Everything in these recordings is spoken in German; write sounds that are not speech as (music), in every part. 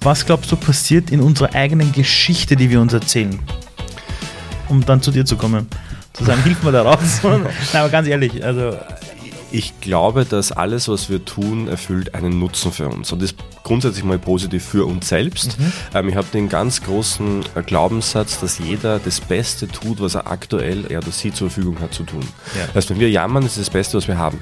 Was glaubst du passiert in unserer eigenen Geschichte, die wir uns erzählen? Um dann zu dir zu kommen. Zu sagen, hilf mir da raus. (laughs) Nein, aber ganz ehrlich, also ich glaube, dass alles, was wir tun, erfüllt einen Nutzen für uns. Und das ist grundsätzlich mal positiv für uns selbst. Mhm. Ähm, ich habe den ganz großen Glaubenssatz, dass jeder das Beste tut, was er aktuell, er oder sie zur Verfügung hat zu tun. Ja. Das heißt, wenn wir jammern, ist das Beste, was wir haben.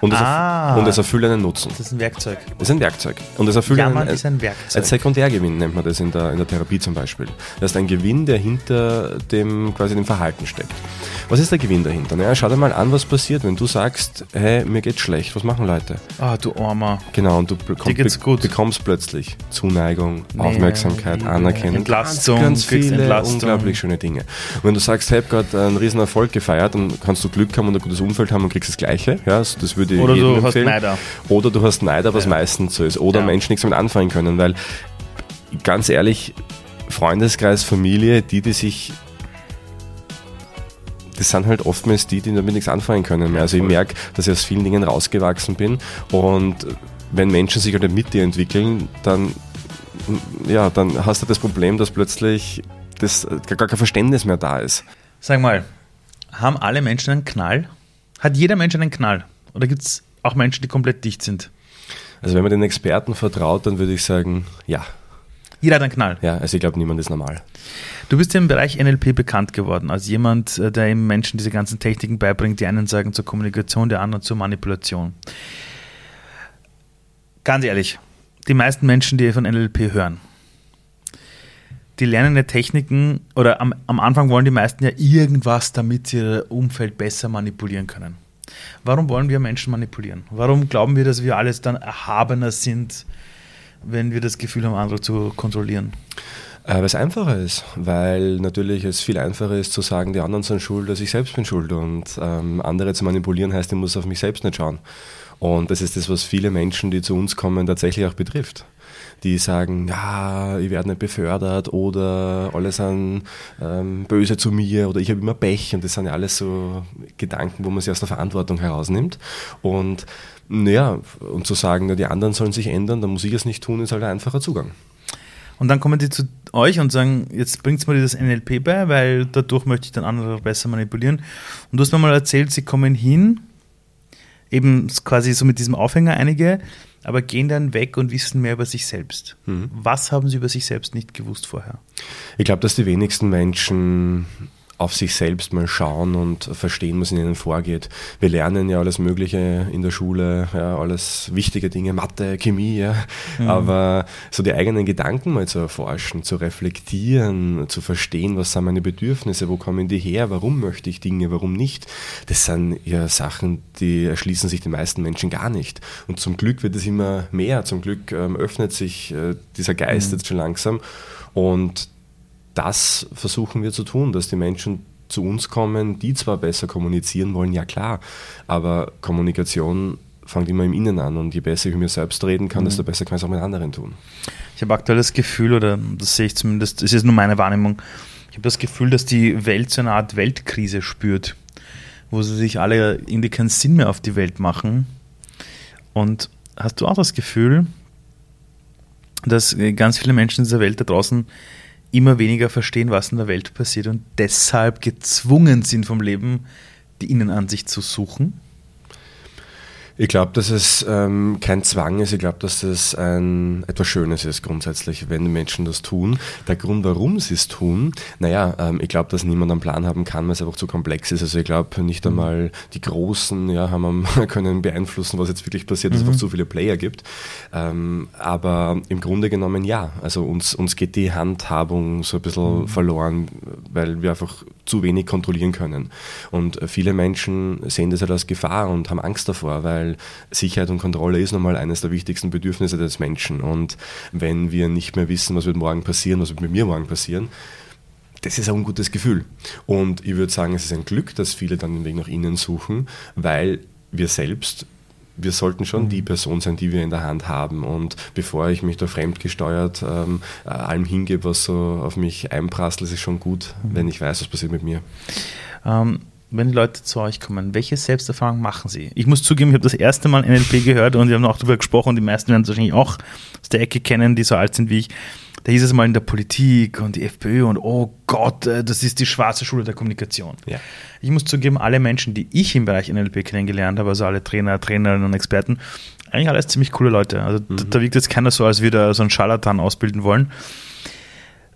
Und es, ah, und es erfüllt einen Nutzen. Das ist ein Werkzeug. Das ist ein Werkzeug. Und es erfüllt Jammern einen, ist ein Werkzeug. Ein Sekundärgewinn nennt man das in der, in der Therapie zum Beispiel. Das ist ein Gewinn, der hinter dem, quasi dem Verhalten steckt. Was ist der Gewinn dahinter? Naja, schau dir mal an, was passiert, wenn du sagst, hey, mir geht's schlecht. Was machen Leute? Ah, du Armer. Genau, und du bekomm, be bekommst plötzlich Zuneigung, nee, Aufmerksamkeit, nee, Anerkennung. Entlastung, ganz, ganz viele Entlastung. unglaublich schöne Dinge. Und wenn du sagst, hey, ich habe gerade einen riesen Erfolg gefeiert, dann kannst du Glück haben und ein gutes Umfeld haben und kriegst das Gleiche. Ja, das würde Oder du empfehlen. hast Neider. Oder du hast Neider, was ja. meistens so ist. Oder ja. Menschen nichts damit anfangen können, weil ganz ehrlich, Freundeskreis, Familie, die, die sich das sind halt oftmals die, die damit nichts anfangen können mehr. Also ich merke, dass ich aus vielen Dingen rausgewachsen bin und wenn Menschen sich halt mit dir entwickeln, dann, ja, dann hast du das Problem, dass plötzlich das, gar kein Verständnis mehr da ist. Sag mal, haben alle Menschen einen Knall? Hat jeder Mensch einen Knall? Oder gibt es auch Menschen, die komplett dicht sind? Also wenn man den Experten vertraut, dann würde ich sagen, ja. Jeder hat einen Knall. Ja, also ich glaube, niemand ist normal. Du bist ja im Bereich NLP bekannt geworden, als jemand, äh, der eben Menschen diese ganzen Techniken beibringt. Die einen sagen zur Kommunikation, die anderen zur Manipulation. Ganz ehrlich, die meisten Menschen, die von NLP hören, die lernen ja Techniken oder am, am Anfang wollen die meisten ja irgendwas, damit sie ihr Umfeld besser manipulieren können. Warum wollen wir Menschen manipulieren? Warum glauben wir, dass wir alles dann erhabener sind wenn wir das Gefühl haben, andere zu kontrollieren? Äh, weil es einfacher ist, weil natürlich es viel einfacher ist zu sagen, die anderen sind schuld, dass ich selbst bin schuld und ähm, andere zu manipulieren heißt, ich muss auf mich selbst nicht schauen. Und das ist das, was viele Menschen, die zu uns kommen, tatsächlich auch betrifft. Die sagen, ja, ich werde nicht befördert oder alle sind ähm, böse zu mir oder ich habe immer Pech und das sind ja alles so Gedanken, wo man sich aus der Verantwortung herausnimmt. Und naja, und zu sagen, na, die anderen sollen sich ändern, dann muss ich es nicht tun, ist halt ein einfacher Zugang. Und dann kommen die zu euch und sagen, jetzt bringt mir das NLP bei, weil dadurch möchte ich dann andere besser manipulieren. Und du hast mir mal erzählt, sie kommen hin, eben quasi so mit diesem Aufhänger einige, aber gehen dann weg und wissen mehr über sich selbst. Mhm. Was haben sie über sich selbst nicht gewusst vorher? Ich glaube, dass die wenigsten Menschen auf sich selbst mal schauen und verstehen, was in ihnen vorgeht. Wir lernen ja alles Mögliche in der Schule, ja, alles wichtige Dinge, Mathe, Chemie, ja. Mhm. aber so die eigenen Gedanken mal zu erforschen, zu reflektieren, zu verstehen, was sind meine Bedürfnisse, wo kommen die her, warum möchte ich Dinge, warum nicht, das sind ja Sachen, die erschließen sich den meisten Menschen gar nicht. Und zum Glück wird es immer mehr, zum Glück ähm, öffnet sich äh, dieser Geist mhm. jetzt schon langsam und das versuchen wir zu tun, dass die Menschen zu uns kommen, die zwar besser kommunizieren wollen, ja klar, aber Kommunikation fängt immer im Innen an und je besser ich mit mir selbst reden kann, mhm. desto besser kann ich es auch mit anderen tun. Ich habe aktuell das Gefühl, oder das sehe ich zumindest, es ist nur meine Wahrnehmung, ich habe das Gefühl, dass die Welt so eine Art Weltkrise spürt, wo sie sich alle irgendwie keinen Sinn mehr auf die Welt machen. Und hast du auch das Gefühl, dass ganz viele Menschen in dieser Welt da draußen immer weniger verstehen, was in der Welt passiert und deshalb gezwungen sind vom Leben, die Innenansicht zu suchen? Ich glaube, dass es ähm, kein Zwang ist. Ich glaube, dass es ein, etwas Schönes ist grundsätzlich, wenn die Menschen das tun. Der Grund, warum sie es tun, naja, ähm, ich glaube, dass niemand einen Plan haben kann, weil es einfach zu komplex ist. Also ich glaube, nicht mhm. einmal die Großen ja, haben, (laughs) können beeinflussen, was jetzt wirklich passiert, dass mhm. es einfach zu viele Player gibt. Ähm, aber im Grunde genommen ja. Also uns, uns geht die Handhabung so ein bisschen mhm. verloren, weil wir einfach zu wenig kontrollieren können. Und viele Menschen sehen das halt als Gefahr und haben Angst davor, weil weil Sicherheit und Kontrolle ist nochmal eines der wichtigsten Bedürfnisse des Menschen. Und wenn wir nicht mehr wissen, was wird morgen passieren, was wird mit mir morgen passieren, das ist ein ungutes Gefühl. Und ich würde sagen, es ist ein Glück, dass viele dann den Weg nach innen suchen, weil wir selbst wir sollten schon mhm. die Person sein, die wir in der Hand haben. Und bevor ich mich da fremdgesteuert ähm, allem hingebe, was so auf mich einprasselt, ist es schon gut, mhm. wenn ich weiß, was passiert mit mir. Ähm, wenn die Leute zu euch kommen, welche Selbsterfahrung machen sie? Ich muss zugeben, ich habe das erste Mal NLP gehört und wir haben auch darüber gesprochen und die meisten werden es wahrscheinlich auch aus der Ecke kennen, die so alt sind wie ich. Da hieß es mal in der Politik und die FPÖ und oh Gott, äh, das ist die schwarze Schule der Kommunikation. Ja. Ich muss zugeben, alle Menschen, die ich im Bereich NLP kennengelernt habe, also alle Trainer, Trainerinnen und Experten, eigentlich alles ziemlich coole Leute. Also mhm. da, da wirkt jetzt keiner so, als würde er so einen Scharlatan ausbilden wollen.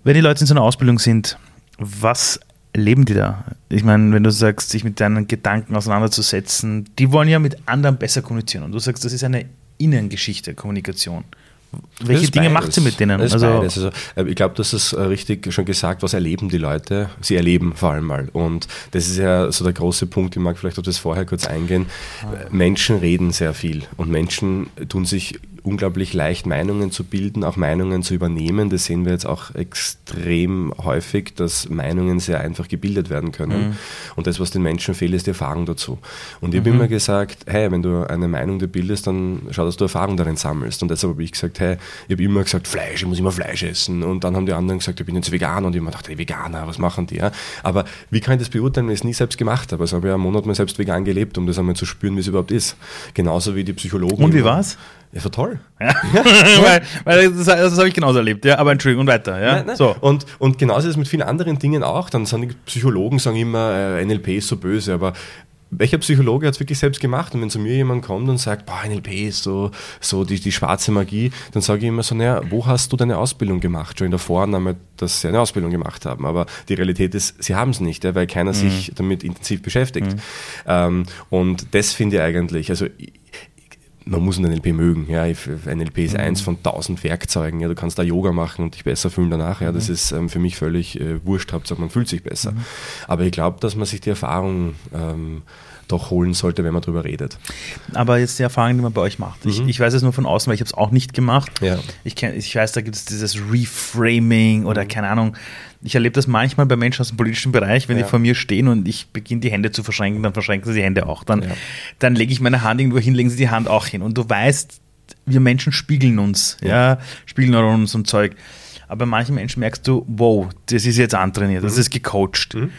Wenn die Leute in so einer Ausbildung sind, was leben die da? Ich meine, wenn du sagst, sich mit deinen Gedanken auseinanderzusetzen, die wollen ja mit anderen besser kommunizieren. Und du sagst, das ist eine Innengeschichte, Kommunikation. Welche Dinge beides. macht sie mit denen? also, also, äh, ich glaube, das ist äh, richtig schon gesagt, was erleben die Leute? Sie erleben vor allem mal. Und das ist ja so der große Punkt, ich mag vielleicht auf das vorher kurz eingehen. Ah. Menschen reden sehr viel und Menschen tun sich unglaublich leicht, Meinungen zu bilden, auch Meinungen zu übernehmen. Das sehen wir jetzt auch extrem häufig, dass Meinungen sehr einfach gebildet werden können. Mhm. Und das, was den Menschen fehlt, ist die Erfahrung dazu. Und ich mhm. habe immer gesagt, hey, wenn du eine Meinung dir bildest, dann schau, dass du Erfahrung darin sammelst. Und deshalb habe ich gesagt, hey, ich habe immer gesagt, Fleisch, ich muss immer Fleisch essen. Und dann haben die anderen gesagt, ich bin jetzt Veganer. Und ich habe mir gedacht, hey, Veganer, was machen die? Ja? Aber wie kann ich das beurteilen, wenn ich es nie selbst gemacht habe? Also habe ich einen Monat mal selbst vegan gelebt, um das einmal zu spüren, wie es überhaupt ist. Genauso wie die Psychologen. Und wie war es? Ja, war toll. Ja. (laughs) weil, weil, das, das habe ich genauso erlebt, ja. Aber Entschuldigung, und weiter, ja. Nein, nein. So. Und, und genauso ist es mit vielen anderen Dingen auch. Dann sind die Psychologen sagen immer, äh, NLP ist so böse, aber welcher Psychologe hat es wirklich selbst gemacht? Und wenn zu mir jemand kommt und sagt, boah, NLP ist so, so die, die schwarze Magie, dann sage ich immer so, naja, wo hast du deine Ausbildung gemacht? Schon in der Vorannahme, dass sie eine Ausbildung gemacht haben. Aber die Realität ist, sie haben es nicht, ja, weil keiner mhm. sich damit intensiv beschäftigt. Mhm. Ähm, und das finde ich eigentlich, also man muss ein NLP mögen. Ja. NLP ist mhm. eins von tausend Werkzeugen. Ja. Du kannst da Yoga machen und dich besser fühlen danach. Ja. Das mhm. ist ähm, für mich völlig äh, wurscht. Hauptsache, man fühlt sich besser. Mhm. Aber ich glaube, dass man sich die Erfahrung ähm, doch holen sollte, wenn man darüber redet. Aber jetzt die Erfahrung, die man bei euch macht. Mhm. Ich, ich, weiß es nur von außen, weil ich habe es auch nicht gemacht. Ja. Ich, kenn, ich weiß, da gibt es dieses Reframing oder mhm. keine Ahnung. Ich erlebe das manchmal bei Menschen aus dem politischen Bereich, wenn ja. die vor mir stehen und ich beginne die Hände zu verschränken, dann verschränken sie die Hände auch. Dann, ja. dann lege ich meine Hand irgendwo hin, legen sie die Hand auch hin. Und du weißt, wir Menschen spiegeln uns, ja, ja spiegeln uns und Zeug. Aber bei manchen Menschen merkst du, wow, das ist jetzt antrainiert, das mhm. ist gecoacht. Mhm.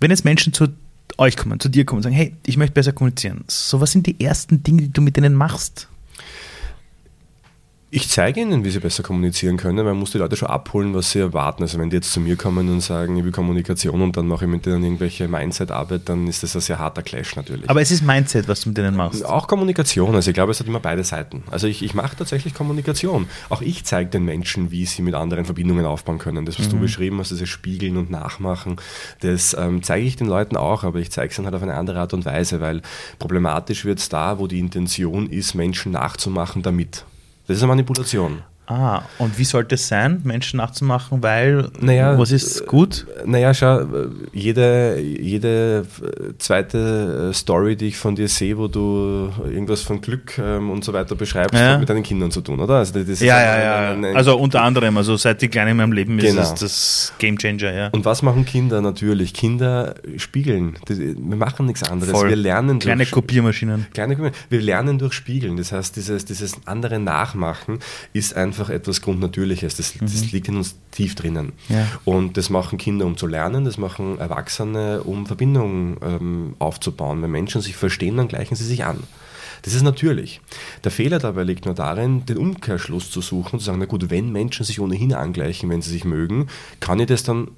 Wenn jetzt Menschen zu euch kommen, zu dir kommen und sagen, hey, ich möchte besser kommunizieren. So, was sind die ersten Dinge, die du mit denen machst? Ich zeige ihnen, wie sie besser kommunizieren können, weil man muss die Leute schon abholen, was sie erwarten. Also wenn die jetzt zu mir kommen und sagen, ich will Kommunikation und dann mache ich mit denen irgendwelche Mindset-Arbeit, dann ist das ein sehr harter Clash natürlich. Aber es ist Mindset, was du mit denen machst. Auch Kommunikation. Also ich glaube, es hat immer beide Seiten. Also ich, ich mache tatsächlich Kommunikation. Auch ich zeige den Menschen, wie sie mit anderen Verbindungen aufbauen können. Das, was mhm. du beschrieben hast, dieses Spiegeln und Nachmachen, das ähm, zeige ich den Leuten auch, aber ich zeige es dann halt auf eine andere Art und Weise, weil problematisch wird es da, wo die Intention ist, Menschen nachzumachen damit. Das ist eine Manipulation. Ah, und wie sollte es sein, Menschen nachzumachen, weil naja, was ist gut? Naja, schau, jede, jede zweite Story, die ich von dir sehe, wo du irgendwas von Glück ähm, und so weiter beschreibst, ja. hat mit deinen Kindern zu tun, oder? Also das ist ja, ja, ja. Ein, ein, also unter anderem, also seit die Kleine in meinem Leben genau. ist es das Game Changer, ja. Und was machen Kinder natürlich? Kinder spiegeln. Wir machen nichts anderes. Voll. Wir lernen Kleine durch, Kopiermaschinen. Kleine Wir lernen durch Spiegeln. Das heißt, dieses, dieses andere Nachmachen ist einfach einfach etwas Grundnatürliches. Das, mhm. das liegt in uns tief drinnen. Ja. Und das machen Kinder, um zu lernen, das machen Erwachsene, um Verbindungen ähm, aufzubauen. Wenn Menschen sich verstehen, dann gleichen sie sich an. Das ist natürlich. Der Fehler dabei liegt nur darin, den Umkehrschluss zu suchen und zu sagen, na gut, wenn Menschen sich ohnehin angleichen, wenn sie sich mögen, kann ich das dann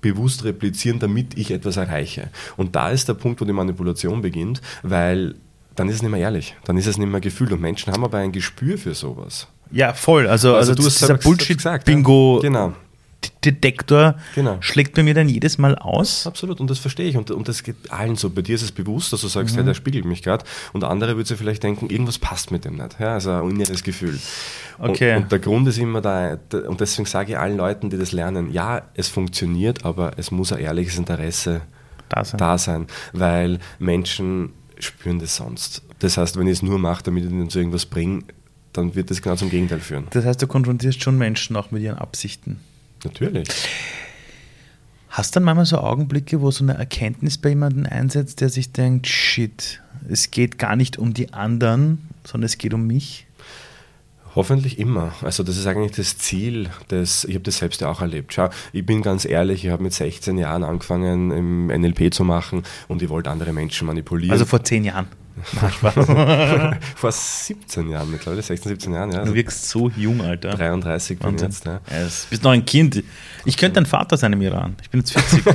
bewusst replizieren, damit ich etwas erreiche. Und da ist der Punkt, wo die Manipulation beginnt, weil dann ist es nicht mehr ehrlich, dann ist es nicht mehr Gefühl. Und Menschen haben aber ein Gespür für sowas. Ja, voll. Also, also, also du hast dieser Bullshit-Bingo. Genau. Detektor genau. schlägt bei mir dann jedes Mal aus. Absolut, und das verstehe ich. Und, und das geht allen so. Bei dir ist es bewusst, dass du sagst, mhm. hey, der spiegelt mich gerade. Und andere würde sich vielleicht denken, irgendwas passt mit dem nicht. Ja, also ein inneres Gefühl. Okay. Und, und, der Grund ist immer da, und deswegen sage ich allen Leuten, die das lernen, ja, es funktioniert, aber es muss ein ehrliches Interesse da sein. Da sein weil Menschen spüren das sonst. Das heißt, wenn ich es nur mache, damit ich ihnen zu irgendwas bringe, dann wird das genau zum Gegenteil führen. Das heißt, du konfrontierst schon Menschen auch mit ihren Absichten. Natürlich. Hast du dann manchmal so Augenblicke, wo so eine Erkenntnis bei jemandem einsetzt, der sich denkt, shit, es geht gar nicht um die anderen, sondern es geht um mich? Hoffentlich immer. Also das ist eigentlich das Ziel, des, ich habe das selbst ja auch erlebt. Schau, ich bin ganz ehrlich, ich habe mit 16 Jahren angefangen, im NLP zu machen und ich wollte andere Menschen manipulieren. Also vor zehn Jahren. (laughs) Vor 17 Jahren mittlerweile, 16, 17 Jahren, ja. Du wirkst so jung, Alter. 33 bin ich Wahnsinn. jetzt, ja. Ja, du bist noch ein Kind. Ich könnte dein Vater sein im Iran. Ich bin jetzt 40. (laughs) ich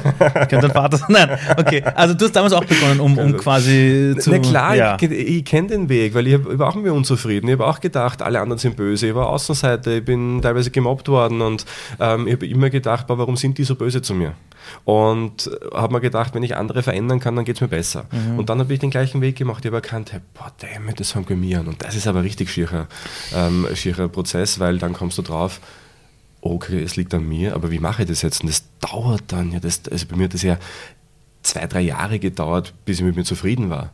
könnte dein Vater sein. Nein, okay. Also du hast damals auch begonnen, um, um quasi zu... Na klar, ja. ich, ich kenne den Weg, weil ich, hab, ich war auch immer unzufrieden. Ich habe auch gedacht, alle anderen sind böse. Ich war Außenseite, ich bin teilweise gemobbt worden und ähm, ich habe immer gedacht, warum sind die so böse zu mir? Und habe mir gedacht, wenn ich andere verändern kann, dann geht es mir besser. Mhm. Und dann habe ich den gleichen Weg gemacht. Ich habe erkannt, hey, boah, damn, das fangt bei mir an. Und das ist aber richtig schierer, ähm, schierer Prozess, weil dann kommst du drauf, okay, es liegt an mir, aber wie mache ich das jetzt? Und das dauert dann, ja, das, also bei mir hat das ja zwei, drei Jahre gedauert, bis ich mit mir zufrieden war.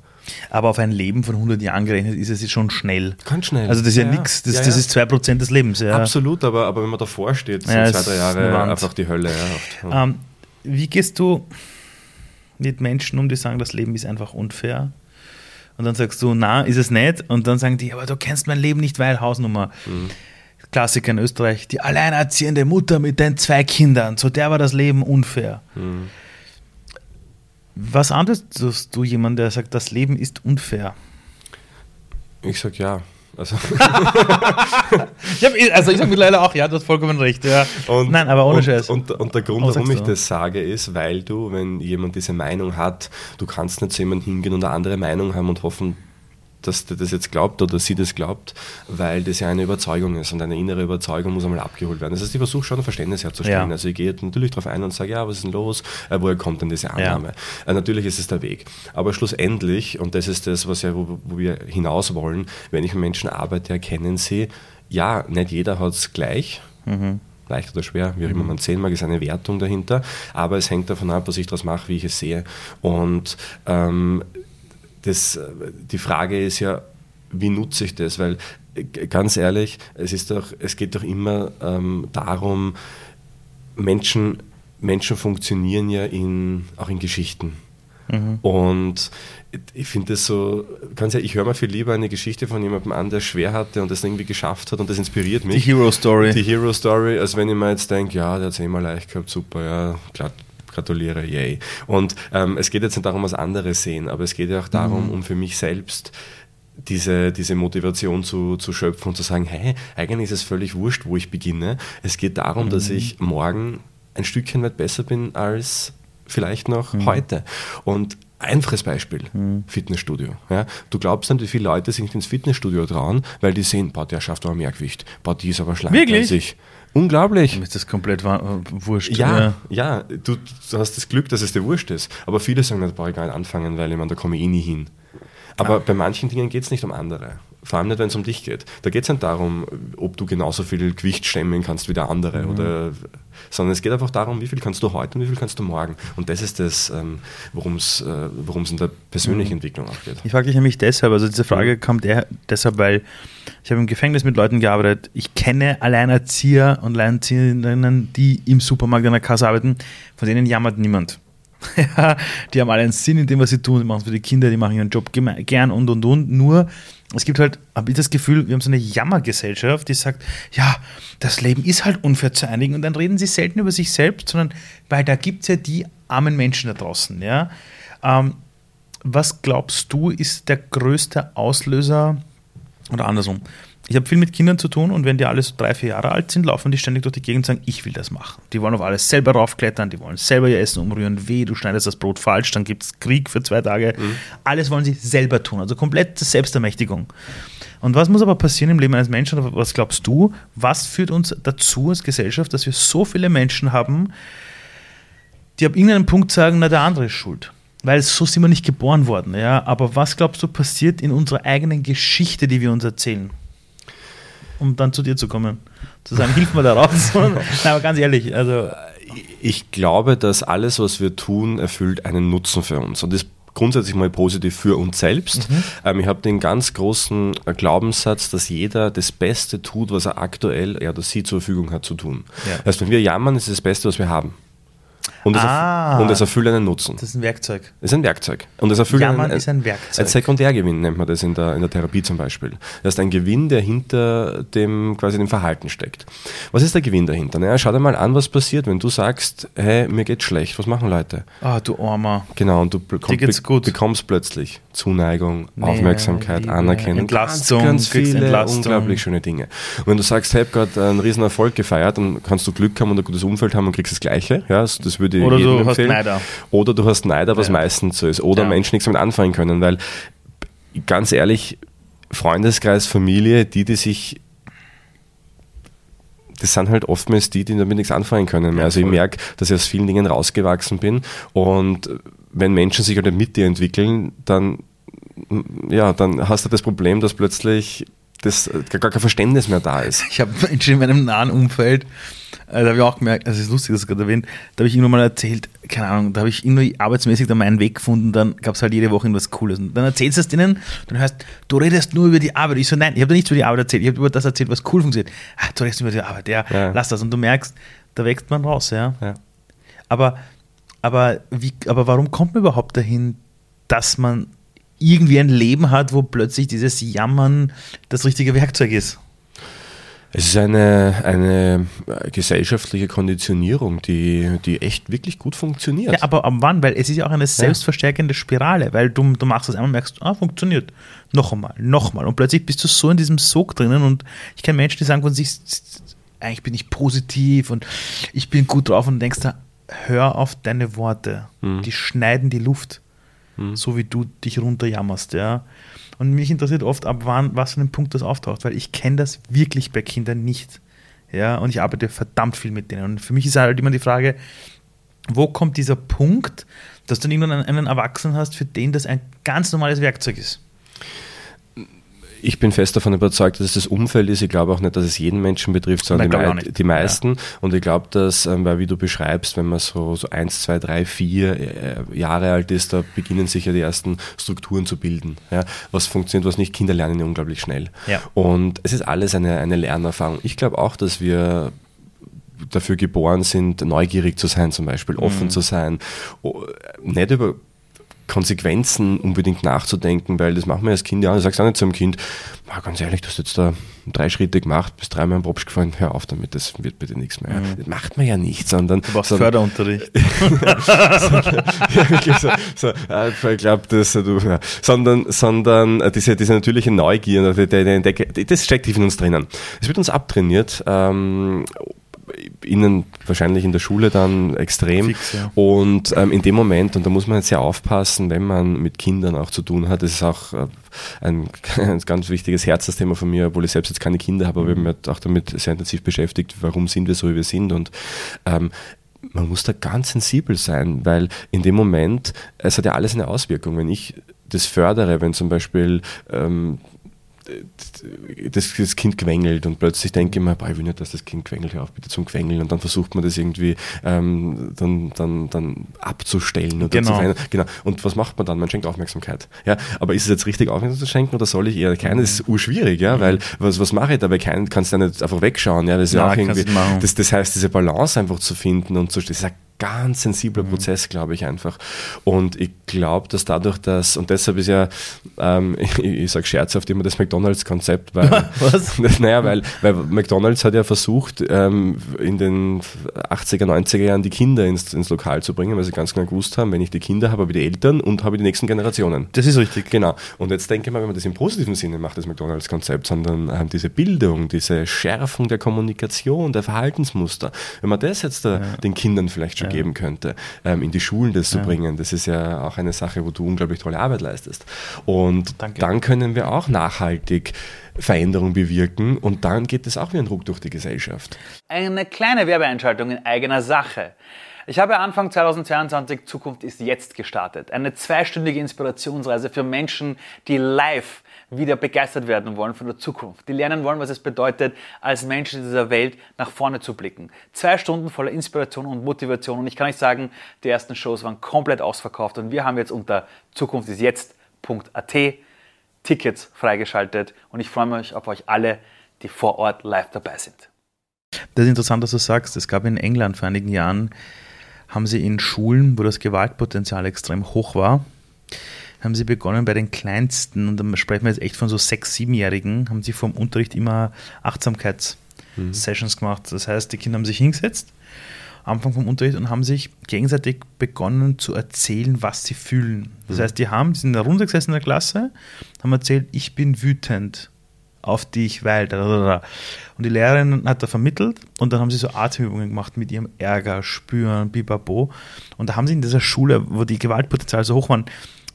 Aber auf ein Leben von 100 Jahren gerechnet ist es schon schnell. Ganz schnell. Also das ist ja, Ja, nichts. Das, ja, das ja. ist 2% des Lebens. Ja. Absolut, aber, aber wenn man davor steht, sind zwei, drei Jahre einfach die Hölle. Ähm, wie gehst du mit Menschen um, die sagen, das Leben ist einfach unfair? Und dann sagst du, na, ist es nicht. Und dann sagen die, aber du kennst mein Leben nicht, weil Hausnummer. Mhm. Klassiker in Österreich, die alleinerziehende Mutter mit den zwei Kindern, so der war das Leben unfair. Mhm. Was antwortest du jemand, der sagt, das Leben ist unfair? Ich sag ja. (laughs) Also, Ich hab, also ich sage mittlerweile auch, ja, du hast vollkommen recht. Ja. Und, Nein, aber ohne und, Scheiß. Und, und der Grund, warum ich das sage, ist, weil du, wenn jemand diese Meinung hat, du kannst nicht zu jemandem hingehen und eine andere Meinung haben und hoffen, dass der das jetzt glaubt oder sie das glaubt, weil das ja eine Überzeugung ist und eine innere Überzeugung muss einmal abgeholt werden. Das heißt, ich versuche schon ein Verständnis herzustellen. Ja. Also ich gehe natürlich darauf ein und sage, ja, was ist denn los? Äh, woher kommt denn diese Annahme? Äh, natürlich ist es der Weg. Aber schlussendlich, und das ist das, was ja, wo, wo wir hinaus wollen, wenn ich mit Menschen arbeite, erkennen sie, ja, nicht jeder hat es gleich, leicht oder schwer, wie auch immer man sehen mag, ist eine Wertung dahinter, aber es hängt davon ab, was ich daraus mache, wie ich es sehe. Und ähm, das, äh, die Frage ist ja, wie nutze ich das? Weil äh, ganz ehrlich, es, ist doch, es geht doch immer ähm, darum, Menschen, Menschen funktionieren ja in, auch in Geschichten. Und ich finde das so, ganz ehrlich, ich höre mir viel lieber eine Geschichte von jemandem an, der es schwer hatte und das irgendwie geschafft hat und das inspiriert mich. Die Hero Story. Die Hero Story, als wenn ich mir jetzt denke, ja, der hat es eh mal leicht gehabt, super, ja, klar, gratuliere, yay. Und ähm, es geht jetzt nicht darum, was andere sehen, aber es geht ja auch darum, um für mich selbst diese, diese Motivation zu, zu schöpfen und zu sagen, hey, eigentlich ist es völlig wurscht, wo ich beginne. Es geht darum, dass ich morgen ein Stückchen weit besser bin als vielleicht noch heute. Und einfaches Beispiel, Fitnessstudio. Ja, du glaubst nicht, wie viele Leute sich ins Fitnessstudio trauen, weil die sehen, boah, der schafft aber mehr Gewicht, boah, die ist aber schlanker Wirklich? als ich. Unglaublich. Mir ist das komplett wurscht. Ja, ja, du, du hast das Glück, dass es dir wurscht ist. Aber viele sagen, das brauche ich gar nicht anfangen, weil ich meine, da komme ich eh nie hin. Aber bei manchen Dingen geht es nicht um andere. Vor allem nicht, wenn es um dich geht. Da geht es nicht darum, ob du genauso viel Gewicht stemmen kannst wie der andere. Mhm. Oder, sondern es geht einfach darum, wie viel kannst du heute und wie viel kannst du morgen. Und das ist das, ähm, worum es äh, in der persönlichen Mhm. Entwicklung auch geht. Ich frage dich nämlich deshalb, also diese Frage kommt eher deshalb, weil ich habe im Gefängnis mit Leuten gearbeitet. Ich kenne Alleinerzieher und Alleinerzieherinnen, die im Supermarkt an der Kasse arbeiten, von denen jammert niemand. (laughs) Ja, die haben alle einen Sinn in dem, was sie tun. Die machen es für die Kinder, die machen ihren Job gern und und und. Nur, es gibt halt, habe ich das Gefühl, wir haben so eine Jammergesellschaft, die sagt, ja, das Leben ist halt unfair zu einigen. Und dann reden sie selten über sich selbst, sondern weil da gibt es ja die armen Menschen da draußen. Ja? Ähm, was glaubst du, ist der größte Auslöser oder andersrum? Ich habe viel mit Kindern zu tun und wenn die alle so drei, vier Jahre alt sind, laufen die ständig durch die Gegend und sagen, ich will das machen. Die wollen auf alles selber raufklettern, die wollen selber ihr Essen umrühren. Weh, du schneidest das Brot falsch, dann gibt es Krieg für zwei Tage. Alles wollen sie selber tun, also komplett Selbstermächtigung. Und was muss aber passieren im Leben eines Menschen, was glaubst du, was führt uns dazu als Gesellschaft, dass wir so viele Menschen haben, die ab irgendeinem Punkt sagen, na, der andere ist schuld. Weil so sind wir nicht geboren worden. Ja? Aber was glaubst du passiert in unserer eigenen Geschichte, die wir uns erzählen? Um dann zu dir zu kommen. Zu sagen, hilf mir da raus. (laughs) Nein, aber ganz ehrlich, also Ich glaube, dass alles, was wir tun, erfüllt einen Nutzen für uns. Und das ist grundsätzlich mal positiv für uns selbst. Ähm, ich habe den ganz großen Glaubenssatz, dass jeder das Beste tut, was er aktuell, er oder sie zur Verfügung hat zu tun. Ja. Das heißt, wenn wir jammern, ist es das Beste, was wir haben. Und es, Ah. und es erfüllt einen Nutzen. Das ist ein Werkzeug. Es ist ein Werkzeug. Und es erfüllt Jammern einen, ist ein Werkzeug. Ein Sekundärgewinn nennt man das in der, in der Therapie zum Beispiel. Das ist ein Gewinn, der hinter dem, quasi dem Verhalten steckt. Was ist der Gewinn dahinter? Naja, schau dir mal an, was passiert, wenn du sagst, hey, mir geht's schlecht. Was machen Leute? Ah, du Armer. Genau, und du bekomm, Dir geht's gut. bekommst plötzlich Zuneigung, Nähe, Aufmerksamkeit, Liebe, Anerkennung, Entlastung, ganz, ganz viele Entlastung. unglaublich schöne Dinge. Und wenn du sagst, hey, ich habe gerade einen riesen Erfolg gefeiert, dann kannst du Glück haben und ein gutes Umfeld haben und kriegst das Gleiche. Ja, das, das würde ich Oder jedem du hast empfehlen. Neider. Oder du hast Neider, was Ja. meistens so ist. Oder Ja. Menschen nichts damit anfangen können, weil ganz ehrlich, Freundeskreis, Familie, die, die sich das sind halt oftmals die, die damit nichts anfangen können mehr. Also ich merke, dass ich aus vielen Dingen rausgewachsen bin und wenn Menschen sich halt mit dir entwickeln, dann ja, dann hast du das Problem, dass plötzlich das äh, gar kein Verständnis mehr da ist. Ich habe (laughs) in meinem nahen Umfeld, äh, da habe ich auch gemerkt, also es ist lustig, dass gerade erwähnt, da habe ich irgendwann mal erzählt, keine Ahnung, da habe ich irgendwie arbeitsmäßig dann meinen Weg gefunden, dann gab es halt jede Woche irgendwas Cooles. Und dann erzählst du es denen, dann hörst du redest nur über die Arbeit. Ich so, nein, ich habe dir nichts über die Arbeit erzählt, ich habe über das erzählt, was cool funktioniert. Ah, du redest nur über die Arbeit, ja, Ja. lass das. Und du merkst, da wächst man raus, ja. Ja. Aber, aber, wie, aber warum kommt man überhaupt dahin, dass man irgendwie ein Leben hat, wo plötzlich dieses Jammern das richtige Werkzeug ist? Es ist eine, eine äh, gesellschaftliche Konditionierung, die, die echt wirklich gut funktioniert. Ja, aber ab wann? Weil es ist ja auch eine selbstverstärkende Spirale, weil du, du machst das einmal und merkst, ah, funktioniert. Noch einmal, noch mal. Und plötzlich bist du so in diesem Sog drinnen und ich kenne Menschen, die sagen von sich, eigentlich bin ich positiv und ich bin gut drauf und denkst da, hör auf deine Worte. Die schneiden die Luft, so wie du dich runterjammerst, ja. Und mich interessiert oft, ab wann, was für ein Punkt das auftaucht, weil ich kenne das wirklich bei Kindern nicht. Ja, und ich arbeite verdammt viel mit denen. Und für mich ist halt immer die Frage, wo kommt dieser Punkt, dass du irgendwann einen Erwachsenen hast, für den das ein ganz normales Werkzeug ist? Ich bin fest davon überzeugt, dass es das Umfeld ist. Ich glaube auch nicht, dass es jeden Menschen betrifft, sondern Nein, die, mei nicht. die meisten. Und ich glaube, dass, ähm, weil wie du beschreibst, wenn man so, so eins, zwei, drei, vier äh, Jahre alt ist, da beginnen sich ja die ersten Strukturen zu bilden. Ja? Was funktioniert, was nicht. Kinder lernen ja unglaublich schnell. Ja. Und es ist alles eine, eine Lernerfahrung. Ich glaube auch, dass wir dafür geboren sind, neugierig zu sein, zum Beispiel, offen zu sein, nicht über Konsequenzen unbedingt nachzudenken, weil das machen wir als Kind ja, du sagst auch nicht zum Kind, "Ah, ganz ehrlich, du hast jetzt da drei Schritte gemacht, bist dreimal im Propsch gefallen, hör auf damit, das wird bitte nichts mehr. Das macht man ja nicht, sondern Du brauchst sondern- Förderunterricht. (laughs) ja, so, so ah, ich glaube, das, du, ja. sondern, sondern äh, diese, diese natürliche Neugier, das steckt tief in uns drinnen. Es wird uns abtrainiert, ähm, Ihnen wahrscheinlich in der Schule dann extrem. Fix, ja. Und ähm, in dem Moment, und da muss man jetzt sehr aufpassen, wenn man mit Kindern auch zu tun hat, das ist auch äh, ein, (laughs) ein ganz wichtiges Herzensthema von mir, obwohl ich selbst jetzt keine Kinder habe, aber ich habe mich auch damit sehr intensiv beschäftigt, warum sind wir so, wie wir sind. Und ähm, man muss da ganz sensibel sein, weil in dem Moment, es hat ja alles eine Auswirkung. Wenn ich das fördere, wenn zum Beispiel ähm, das, das Kind quengelt und plötzlich denke ich mir, boah, ich will nicht, dass das Kind quengelt, hör auf bitte zum Quengeln und dann versucht man das irgendwie ähm, dann, dann, dann abzustellen oder Genau. zu verändern. Genau. Und was macht man dann? Man schenkt Aufmerksamkeit. Ja, aber ist es jetzt richtig, Aufmerksamkeit zu schenken oder soll ich eher keinen? Das ist urschwierig, ja, weil was, was mache ich dabei? Keinen kannst du ja nicht einfach wegschauen. Ja, das ist ja auch irgendwie, das, das heißt, diese Balance einfach zu finden und zu, das ist ganz sensibler Mhm. Prozess, glaube ich einfach. Und ich glaube, dass dadurch, dass, und deshalb ist ja, ähm, (laughs) ich, ich sage scherzhaft immer das McDonalds-Konzept, weil, (laughs) Was? (laughs) naja, weil, weil McDonalds hat ja versucht, ähm, in den 80er, 90er Jahren die Kinder ins, ins Lokal zu bringen, weil sie ganz genau gewusst haben, wenn ich die Kinder habe, habe ich die Eltern und habe ich die nächsten Generationen. Das ist richtig. Genau. Und jetzt denke ich mal, wenn man das im positiven Sinne macht, das McDonalds-Konzept, sondern ähm, diese Bildung, diese Schärfung der Kommunikation, der Verhaltensmuster, wenn man das jetzt da den Kindern vielleicht schon geben könnte, ähm, in die Schulen das zu bringen, das ist ja auch eine Sache, wo du unglaublich tolle Arbeit leistest. Und Danke. dann können wir auch nachhaltig Veränderung bewirken und dann geht es auch wie ein Druck durch die Gesellschaft. Eine kleine Werbeeinschaltung in eigener Sache. Ich habe Anfang 2022 Zukunft ist jetzt gestartet. Eine zweistündige Inspirationsreise für Menschen, die live wieder begeistert werden wollen von der Zukunft. Die lernen wollen, was es bedeutet, als Menschen in dieser Welt nach vorne zu blicken. Zwei Stunden voller Inspiration und Motivation. Und ich kann euch sagen, die ersten Shows waren komplett ausverkauft. Und wir haben jetzt unter zukunftisjetzt.at Tickets freigeschaltet. Und ich freue mich auf euch alle, die vor Ort live dabei sind. Das ist interessant, dass du sagst. Es gab in England vor einigen Jahren haben sie in Schulen, wo das Gewaltpotenzial extrem hoch war, haben sie begonnen bei den Kleinsten, und da sprechen wir jetzt echt von so sechs-, siebenjährigen, haben sie vom Unterricht immer Achtsamkeits-Sessions gemacht. Das heißt, die Kinder haben sich hingesetzt, am Anfang vom Unterricht, und haben sich gegenseitig begonnen zu erzählen, was sie fühlen. Das heißt, die haben, die sind in der Runde gesessen in der Klasse, haben erzählt, ich bin wütend auf dich, weil. Und die Lehrerin hat da vermittelt und dann haben sie so Atemübungen gemacht mit ihrem Ärger, Spüren, Bibabo. Und da haben sie in dieser Schule, wo die Gewaltpotenziale so hoch waren,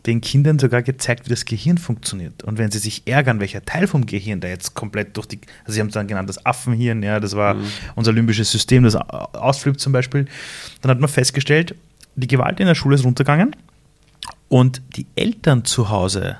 den Kindern sogar gezeigt, wie das Gehirn funktioniert. Und wenn sie sich ärgern, welcher Teil vom Gehirn da jetzt komplett durch die, also sie haben es dann genannt, das Affenhirn, ja, das war mhm. unser limbisches System, das ausflippt zum Beispiel, dann hat man festgestellt, die Gewalt in der Schule ist runtergegangen und die Eltern zu Hause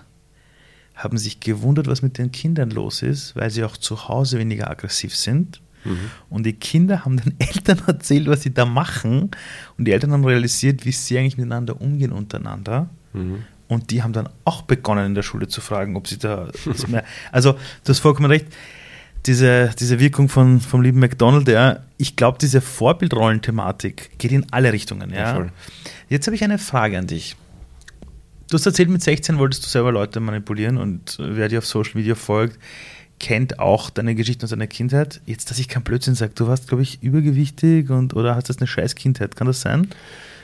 haben sich gewundert, was mit den Kindern los ist, weil sie auch zu Hause weniger aggressiv sind. Mhm. Und die Kinder haben den (laughs) Eltern erzählt, was sie da machen. Und die Eltern haben realisiert, wie sie eigentlich miteinander umgehen untereinander. Mhm. Und die haben dann auch begonnen in der Schule zu fragen, ob sie da (laughs) mehr. Also, du hast vollkommen recht. Diese, diese Wirkung von, vom lieben McDonald, ja, ich glaube, diese Vorbildrollen-Thematik geht in alle Richtungen. Ja. ja Jetzt habe ich eine Frage an dich. Du hast erzählt, mit 16 wolltest du selber Leute manipulieren und wer dir auf Social Media folgt, kennt auch deine Geschichte aus deiner Kindheit. Jetzt, dass ich kein Blödsinn sage, du warst, glaube ich, übergewichtig und oder hast das eine scheiß Kindheit, kann das sein?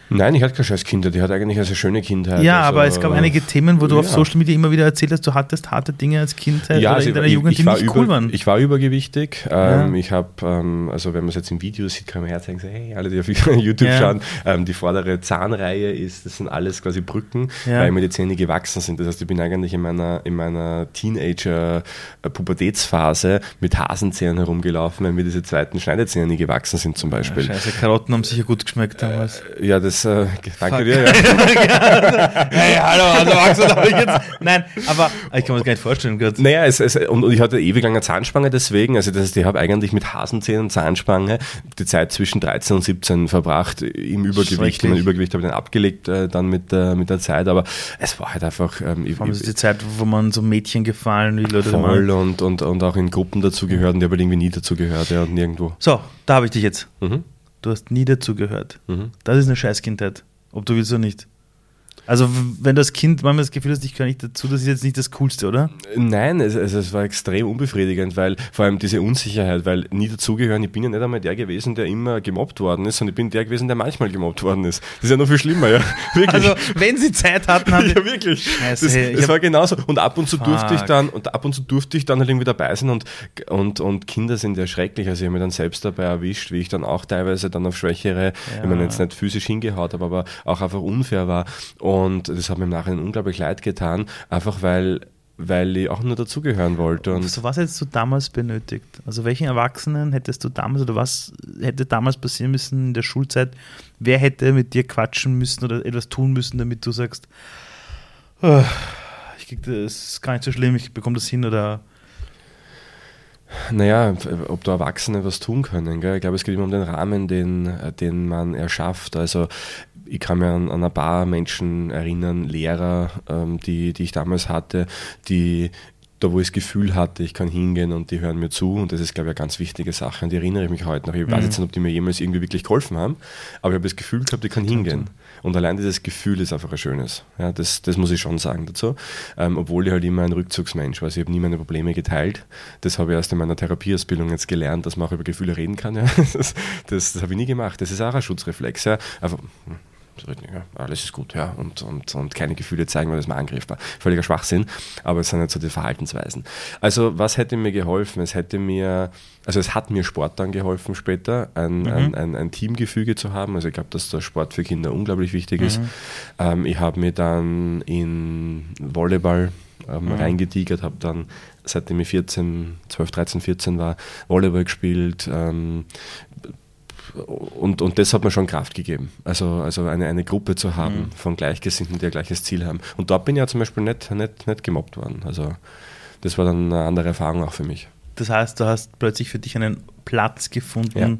Nein, ich hatte keine scheiß Kindheit, ich hatte eigentlich eine sehr schöne Kindheit. Ja, also, aber es gab einige Themen, wo du ja. auf Social Media immer wieder erzählt hast, du hattest harte Dinge als Kindheit ja, oder also in deiner ich, Jugend, ich, die nicht über, cool waren. Ich war übergewichtig. Ähm, ja. Ich habe, ähm, also wenn man es jetzt im Video sieht, kann man herzeigen, so, hey, alle, die auf (laughs) YouTube schauen, ähm, die vordere Zahnreihe ist, das sind alles quasi Brücken, weil mir die Zähne gewachsen sind. Das heißt, ich bin eigentlich in meiner, in meiner Teenager-Pubertätsphase mit Hasenzähnen herumgelaufen, weil mir diese zweiten Schneidezähne nie gewachsen sind zum Beispiel. scheiße, Karotten haben sicher gut geschmeckt damals. Äh, ja, das, äh, danke dir. Ja. (laughs) hey, hallo, also Axel, habe ich jetzt. Nein, aber ich kann mir das gar nicht vorstellen. Gott. Naja, es, es, und, und, ich hatte ewig lange Zahnspange deswegen. Also, das heißt, ich habe eigentlich mit Hasenzähnen und Zahnspange die Zeit zwischen 13 und 17 verbracht im Übergewicht. Mein Übergewicht habe ich dann abgelegt, äh, dann mit, äh, mit der Zeit. Aber es war halt einfach. Ähm, Vor allem ist die Zeit, wo man so Mädchen gefallen will oder Voll und, und, und auch in Gruppen dazugehört und die aber irgendwie nie dazugehört ja, und nirgendwo. So, da habe ich dich jetzt. Mhm. Du hast nie dazugehört. Mhm. Das ist eine Scheißkindheit ob du willst oder nicht. Also, wenn das Kind manchmal das Gefühl hat, ich gehöre nicht dazu, das ist jetzt nicht das Coolste, oder? Nein, es, es, es, war extrem unbefriedigend, weil vor allem diese Unsicherheit, weil nie dazugehören, ich bin ja nicht einmal der gewesen, der immer gemobbt worden ist, sondern ich bin der gewesen, der manchmal gemobbt worden ist. Das ist ja noch viel schlimmer, ja. (laughs) Wirklich. Also, wenn sie Zeit hatten, haben (laughs) Ja, wirklich. Scheiße, das, das war genauso. Und ab und zu fuck. durfte ich dann, und ab und zu durfte ich dann halt irgendwie dabei sein und, und, und Kinder sind ja schrecklich. Also, ich habe mich dann selbst dabei erwischt, wie ich dann auch teilweise dann auf Schwächere, ja. wenn man jetzt nicht physisch hingehaut habe, aber auch einfach unfair war. Und das hat mir im Nachhinein unglaublich leid getan, einfach weil weil ich auch nur dazugehören wollte. Und so was hättest du damals benötigt? Also welchen Erwachsenen hättest du damals oder was hätte damals passieren müssen in der Schulzeit? Wer hätte mit dir quatschen müssen oder etwas tun müssen, damit du sagst, oh, ich krieg das ist gar nicht so schlimm, ich bekomme das hin oder naja, ob da Erwachsene was tun können. Gell? Ich glaube, es geht immer um den Rahmen, den, den man erschafft. Also ich kann mir an, an ein paar Menschen erinnern, Lehrer, ähm, die, die ich damals hatte, die da wo ich das Gefühl hatte, ich kann hingehen und die hören mir zu und das ist, glaube ich, eine ganz wichtige Sache und die erinnere ich mich heute noch. Ich mhm. weiß jetzt nicht, ob die mir jemals irgendwie wirklich geholfen haben, aber ich habe das Gefühl gehabt, ich kann hingehen. Und allein dieses Gefühl ist einfach ein schönes. Ja, das, das muss ich schon sagen dazu. Ähm, obwohl ich halt immer ein Rückzugsmensch war. Also ich habe nie meine Probleme geteilt. Das habe ich erst in meiner Therapieausbildung jetzt gelernt, dass man auch über Gefühle reden kann. Ja. (laughs) Das, das, das habe ich nie gemacht. Das ist auch ein Schutzreflex. Ja. Hm, ja, alles ist gut, ja, und, und, und keine Gefühle zeigen, weil das mal angriffbar. Völliger Schwachsinn, aber es sind nicht so die Verhaltensweisen. Also, was hätte mir geholfen? Es hätte mir, also es hat mir Sport dann geholfen später, ein, mhm. ein, ein, ein, Teamgefüge zu haben. Also ich glaube, dass der Sport für Kinder unglaublich wichtig ist. Mhm. Ähm, ich habe mir dann in Volleyball ähm, mhm. reingetigert, habe dann seitdem ich 14, 12, 13, 14 war, Volleyball gespielt, ähm, und, und das hat mir schon Kraft gegeben. Also, also eine, eine Gruppe zu haben mhm. von Gleichgesinnten, die ein gleiches Ziel haben. Und dort bin ich ja zum Beispiel nicht, nicht, nicht gemobbt worden. Also das war dann eine andere Erfahrung auch für mich. Das heißt, du hast plötzlich für dich einen Platz gefunden, ja.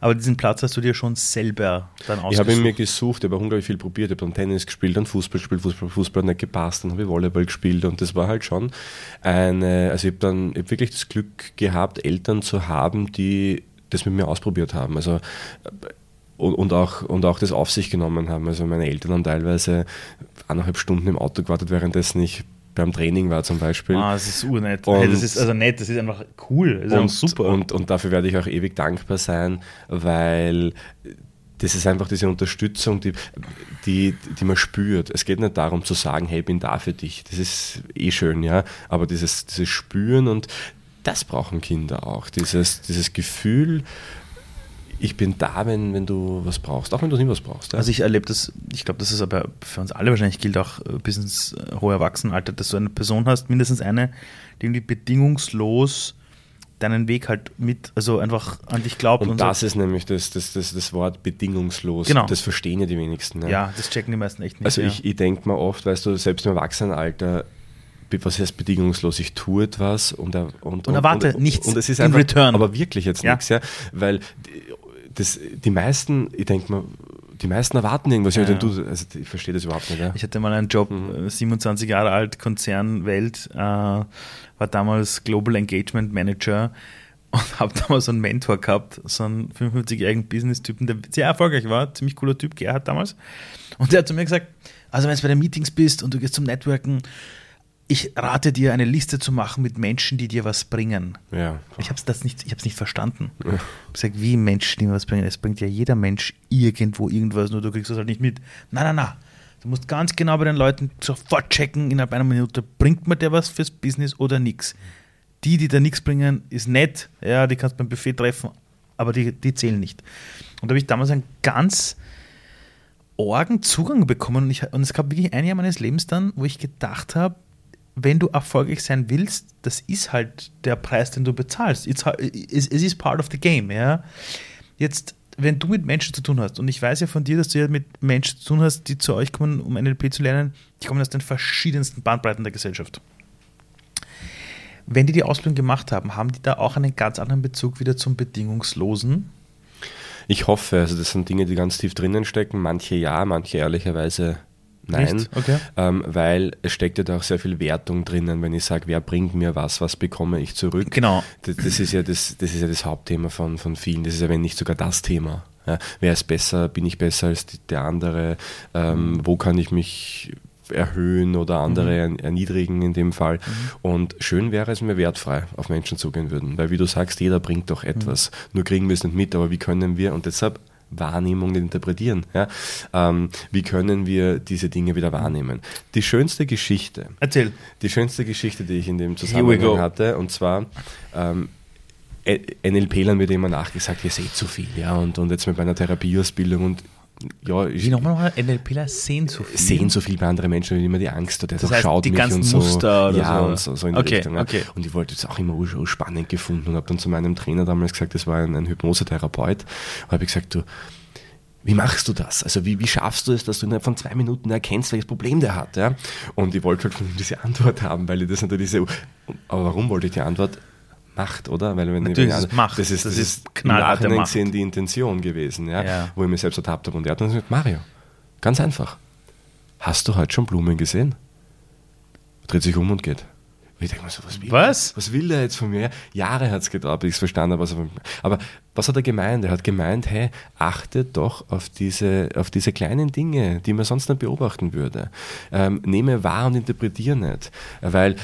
aber diesen Platz hast du dir schon selber dann ausgesucht? Ich habe ihn mir gesucht, ich habe unglaublich viel probiert. Ich habe dann Tennis gespielt, dann Fußball gespielt, Fußball, Fußball nicht gepasst, dann habe ich Volleyball gespielt und das war halt schon eine, also ich habe dann ich hab wirklich das Glück gehabt, Eltern zu haben, die das mit mir ausprobiert haben. Also und, und, auch, und auch das auf sich genommen haben. Also meine Eltern haben teilweise eineinhalb Stunden im Auto gewartet, währenddessen ich beim Training war zum Beispiel. Ah, das ist urnett. Und- hey, das ist also nett, das ist einfach cool. Das ist und, einfach super. Und, und dafür werde ich auch ewig dankbar sein, weil das ist einfach diese Unterstützung, die, die, die man spürt. Es geht nicht darum zu sagen, hey, ich bin da für dich. Das ist eh schön, ja. Aber dieses, dieses Spüren und das brauchen Kinder auch. Dieses, dieses Gefühl, ich bin da, wenn, wenn du was brauchst, auch wenn du nie was brauchst. Ja? Also ich erlebe das, ich glaube, dass es aber für uns alle wahrscheinlich gilt, auch äh, bis ins äh, hohe Erwachsenenalter, dass du eine Person hast, mindestens eine, die irgendwie bedingungslos deinen Weg halt mit, also einfach an dich glaubt und so. das ist nämlich das, das, das, das Wort bedingungslos. Genau. Das verstehen ja die wenigsten. Ja. Ja, das checken die meisten echt nicht. Also ja. ich, ich denke mir oft, weißt du, selbst im Erwachsenenalter, was heißt bedingungslos? Ich tue etwas und, er- und, Und erwarte nichts Und es ist in einfach, return. Aber wirklich jetzt Ja. nichts, ja. Weil die- das, die meisten, ich denke mal, die meisten erwarten irgendwas. Ja, Ja, du, also ich verstehe das überhaupt nicht. Ja. Ich hatte mal einen Job, Mhm. äh, 27 Jahre alt, Konzern, Welt, äh, war damals Global Engagement Manager und (laughs) habe damals so einen Mentor gehabt, so einen 55-jährigen Business-Typen, der sehr erfolgreich war, ziemlich cooler Typ, Gerhard damals. Und der hat zu mir gesagt, also wenn du bei den Meetings bist und du gehst zum Networken, ich rate dir, eine Liste zu machen mit Menschen, die dir was bringen. ja. Ich habe es nicht, ich nicht verstanden. Ich habe gesagt, wie Menschen, die mir was bringen. Es bringt ja jeder Mensch irgendwo irgendwas, nur du kriegst das halt nicht mit. Nein, nein, nein. Du musst ganz genau bei den Leuten sofort checken, innerhalb einer Minute, bringt mir der was fürs Business oder nichts. Die, die da nichts bringen, ist nett. Ja, die kannst du beim Buffet treffen, aber die, die zählen nicht. Und da habe ich damals einen ganz orgen Zugang bekommen und, ich, und es gab wirklich ein Jahr meines Lebens dann, wo ich gedacht habe, wenn du erfolgreich sein willst, das ist halt der Preis, den du bezahlst. Es ist part of the game, ja. Jetzt, wenn du mit Menschen zu tun hast, und ich weiß ja von dir, dass du ja mit Menschen zu tun hast, die zu euch kommen, um NLP zu lernen, die kommen aus den verschiedensten Bandbreiten der Gesellschaft. Wenn die die Ausbildung gemacht haben, haben die da auch einen ganz anderen Bezug wieder zum Bedingungslosen? Ich hoffe, also das sind Dinge, die ganz tief drinnen stecken. Manche ja, manche ehrlicherweise nein. Okay. Ähm, weil es steckt ja da auch sehr viel Wertung drinnen, wenn ich sage, wer bringt mir was, was bekomme ich zurück. Genau. Das, das, ist, ja das, das ist ja das Hauptthema von, von vielen. Das ist ja, wenn nicht sogar das Thema. Ja, wer ist besser? Bin ich besser als die, der andere? Ähm, wo kann ich mich erhöhen oder andere ern- erniedrigen in dem Fall? Und schön wäre es, wenn wir wertfrei auf Menschen zugehen würden. Weil wie du sagst, jeder bringt doch etwas. Nur kriegen wir es nicht mit, aber wie können wir, und deshalb Wahrnehmung interpretieren. Ja? Ähm, wie können wir diese Dinge wieder wahrnehmen? Die schönste Geschichte, Erzähl. die schönste Geschichte, die ich in dem Zusammenhang hatte, und zwar ähm, NLP-Lern wird immer nachgesagt, ihr seht zu viel, ja, und, und jetzt mit meiner Therapieausbildung und ja, ich Wie nochmal? NLPler sehen so viel. sehen so viel bei anderen Menschen und immer die Angst, der Das heißt, schaut die mich ganzen und so. Muster oder ja, so. und so, so in die Okay, Richtung. Ja. okay. Und ich wollte es auch immer spannend gefunden und habe dann zu meinem Trainer damals gesagt, das war ein, ein Hypnosetherapeut, und habe ich gesagt, du, wie machst du das? Also wie, wie schaffst du es, dass du innerhalb von zwei Minuten erkennst, welches Problem der hat? Ja? Und ich wollte halt von ihm diese Antwort haben, weil ich das natürlich so. Aber warum wollte ich die Antwort? Macht, oder? Weil wenn Natürlich ist Macht. Das ist, Das das ist knallharte Macht. gesehen die Intention gewesen, ja? Ja. wo ich mich selbst ertappt habe. Und er hat dann gesagt, Mario, ganz einfach. Hast du heute schon Blumen gesehen? Dreht sich um und geht. Und ich denke mir so, was will, Was? was will der jetzt von mir? Jahre hat es gedauert, bis ich es verstanden habe. Was er aber was hat er gemeint? Er hat gemeint, hey, achte doch auf diese, auf diese kleinen Dinge, die man sonst nicht beobachten würde. Ähm, nehme wahr und interpretiere nicht. Weil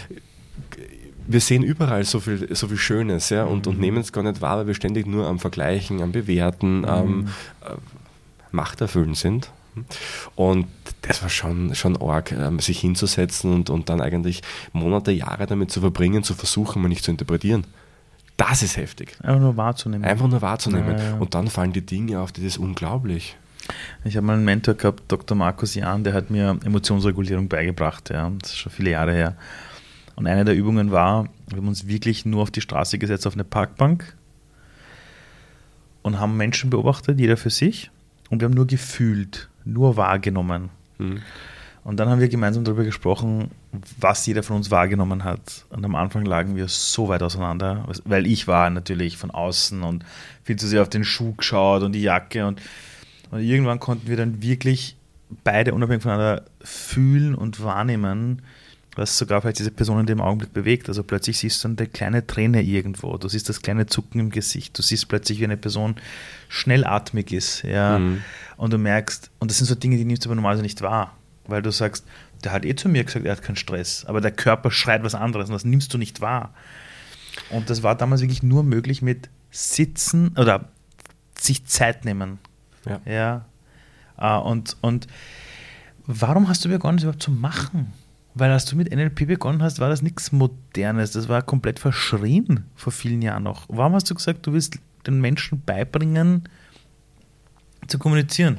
wir sehen überall so viel, so viel Schönes ja, und, und nehmen es gar nicht wahr, weil wir ständig nur am Vergleichen, am Bewerten, am äh, Machterfüllen sind. Und das war schon, schon arg, ähm, sich hinzusetzen und, und dann eigentlich Monate, Jahre damit zu verbringen, zu versuchen, mal nicht zu interpretieren. Das ist heftig. Einfach nur wahrzunehmen. Einfach nur wahrzunehmen. Ja, ja. Und dann fallen die Dinge auf, das ist unglaublich. Ich habe mal einen Mentor gehabt, Dr. Markus Jahn, der hat mir Emotionsregulierung beigebracht. Ja. Das ist schon viele Jahre her. Und eine der Übungen war, wir haben uns wirklich nur auf die Straße gesetzt, auf eine Parkbank und haben Menschen beobachtet, jeder für sich. Und wir haben nur gefühlt, nur wahrgenommen. Mhm. Und dann haben wir gemeinsam darüber gesprochen, was jeder von uns wahrgenommen hat. Und am Anfang lagen wir so weit auseinander, weil ich war natürlich von außen und viel zu sehr auf den Schuh geschaut und die Jacke. Und, und irgendwann konnten wir dann wirklich beide unabhängig voneinander fühlen und wahrnehmen, was sogar vielleicht diese Person in dem Augenblick bewegt. Also plötzlich siehst du eine kleine Träne irgendwo, du siehst das kleine Zucken im Gesicht, du siehst plötzlich, wie eine Person schnellatmig ist, ja, mhm. und du merkst, und das sind so Dinge, die nimmst du aber normalerweise nicht wahr, weil du sagst, der hat eh zu mir gesagt, er hat keinen Stress, aber der Körper schreit was anderes und das nimmst du nicht wahr. Und das war damals wirklich nur möglich mit Sitzen oder sich Zeit nehmen. Ja. ja. Ah, und, und warum hast du begonnen, das überhaupt zu machen? Weil als du mit NLP begonnen hast, war das nichts Modernes. Das war komplett verschrien vor vielen Jahren noch. Warum hast du gesagt, du willst den Menschen beibringen, zu kommunizieren?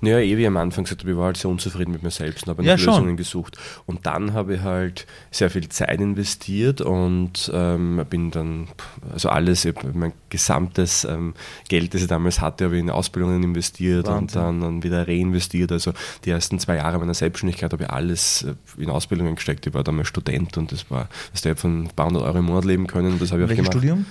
Naja, eh wie am Anfang gesagt habe, ich war halt sehr unzufrieden mit mir selbst und habe nach ja, Lösungen schon. gesucht. Und dann habe ich halt sehr viel Zeit investiert und ähm, bin dann, also alles, mein gesamtes ähm, Geld, das ich damals hatte, habe ich in Ausbildungen investiert Wahnsinn. und dann, dann, wieder reinvestiert. Also die ersten zwei Jahre meiner Selbstständigkeit habe ich alles äh, in Ausbildungen gesteckt. Ich war damals Student und das war, dass ich von ein paar hundert Euro im Monat leben können. Das habe ich Welches auch gemacht. Studium?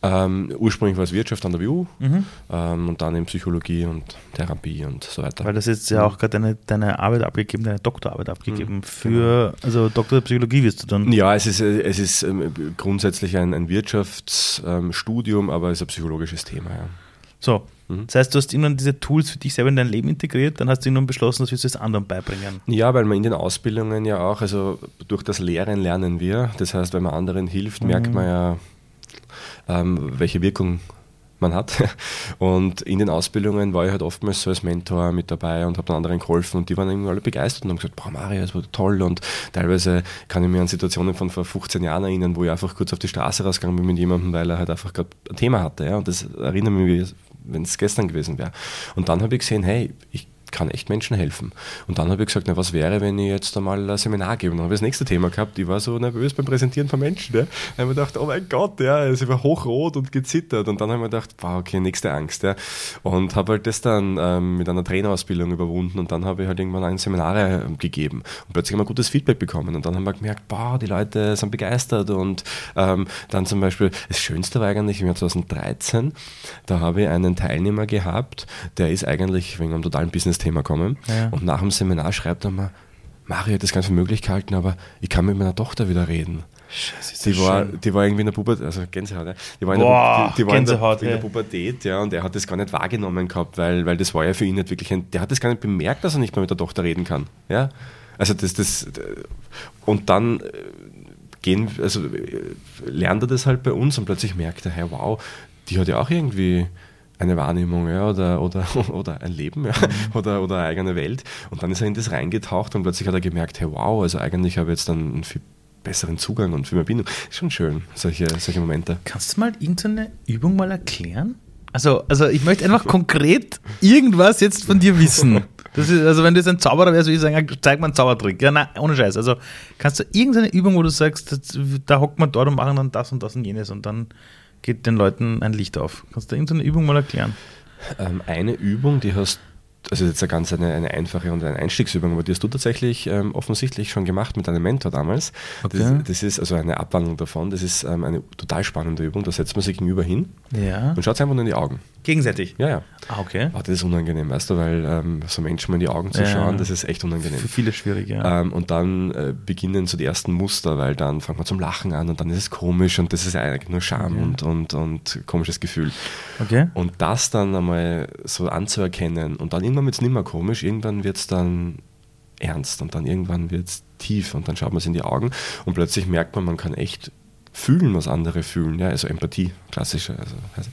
Ähm, ursprünglich war es Wirtschaft an der WU mhm. ähm, und dann in Psychologie und Therapie und so weiter. Weil das jetzt ja auch gerade deine, deine Arbeit abgegeben, deine Doktorarbeit abgegeben. Mhm. Für, also Doktor der Psychologie wirst du dann. Ja, es ist, es ist ähm, grundsätzlich ein, ein Wirtschaftsstudium, aber es ist ein psychologisches Thema, ja. So, mhm. das heißt, du hast irgendwann diese Tools für dich selber in dein Leben integriert, dann hast du irgendwann beschlossen, das wirst du es anderen beibringen. Ja, weil man in den Ausbildungen ja auch, also durch das Lehren lernen wir. Das heißt, wenn man anderen hilft, mhm. merkt man ja, welche Wirkung man hat. (laughs) Und in den Ausbildungen war ich halt oftmals so als Mentor mit dabei und habe den anderen geholfen und die waren irgendwie alle begeistert und haben gesagt, boah Mario, das war toll und teilweise kann ich mich an Situationen von vor 15 Jahren erinnern, wo ich einfach kurz auf die Straße rausgegangen bin mit jemandem, weil er halt einfach gerade ein Thema hatte. Ja? Und das erinnert mich, wenn es gestern gewesen wäre. Und dann habe ich gesehen, hey, ich kann echt Menschen helfen. Und dann habe ich gesagt, na, was wäre, wenn ich jetzt einmal ein Seminar gebe? Und dann habe ich das nächste Thema gehabt. Ich war so nervös beim Präsentieren von Menschen. Ja. Da habe ich gedacht, oh mein Gott, ja, es war hochrot und gezittert. Und dann habe ich mir gedacht, wow, okay, nächste Angst. Ja. Und habe halt das dann ähm, mit einer Trainerausbildung überwunden und dann habe ich halt irgendwann ein Seminar äh, gegeben. Und plötzlich haben wir gutes Feedback bekommen. Und dann haben wir gemerkt, boah, die Leute sind begeistert. Und ähm, dann zum Beispiel, das Schönste war eigentlich im Jahr 2013, da habe ich einen Teilnehmer gehabt, der ist eigentlich wegen einem totalen Business Thema kommen. Ja. Und nach dem Seminar schreibt er mal, Mario hat das ganz für möglich gehalten, aber ich kann mit meiner Tochter wieder reden. Scheiße, die, war, die war irgendwie in der Pubertät, also Gänsehaut, ja. die war in, Boah, der, die, die war in, der, in der Pubertät, ja, und er hat das gar nicht wahrgenommen gehabt, weil, weil das war ja für ihn nicht wirklich ein, der hat das gar nicht bemerkt, dass er nicht mehr mit der Tochter reden kann, ja. Also das, das, und dann äh, gehen, also äh, lernt er das halt bei uns und plötzlich merkt er, hey, wow, die hat ja auch irgendwie eine Wahrnehmung ja, oder, oder, (laughs) oder ein Leben ja, mhm. oder, oder eine eigene Welt. Und dann ist er in das reingetaucht und plötzlich hat er gemerkt, hey wow, also eigentlich habe ich jetzt dann einen viel besseren Zugang und viel mehr Bindung. Ist schon schön, solche, solche Momente. Kannst du mal irgendeine Übung mal erklären? Also, also ich möchte einfach (laughs) konkret irgendwas jetzt von dir wissen. Ist, also wenn du jetzt ein Zauberer wärst, würde ich sagen, zeig mal einen Zaubertrick. Ja, nein, ohne Scheiß. Also kannst du irgendeine Übung, wo du sagst, da hockt man dort und machen dann das und das und jenes und dann geht den Leuten ein Licht auf. Kannst du irgendeine Übung mal erklären? Ähm, eine Übung, die hast also jetzt eine ganz eine, eine, einfache und eine Einstiegsübung, aber die hast du tatsächlich ähm, offensichtlich schon gemacht mit deinem Mentor damals. Okay. Das, das, ist also eine Abwandlung davon. Das ist ähm, eine total spannende Übung. Da setzt man sich gegenüber hin ja. und schaut einfach nur in die Augen. Gegenseitig? Ja, ja. Ah, okay. Oh, das ist unangenehm, weißt du, weil ähm, so Menschen mal in die Augen zu ja. schauen, das ist echt unangenehm. Für viele schwierig, ja. Ähm, und dann äh, beginnen so die ersten Muster, weil dann fängt man zum Lachen an und dann ist es komisch und das ist eigentlich nur Scham okay. und, und, und komisches Gefühl. Okay. Und das dann einmal so anzuerkennen und dann irgendwann wird es nicht mehr komisch, irgendwann wird es dann ernst und dann irgendwann wird es tief und dann schaut man es in die Augen und plötzlich merkt man, man kann echt fühlen, was andere fühlen, ja, also Empathie, klassische. Also, also.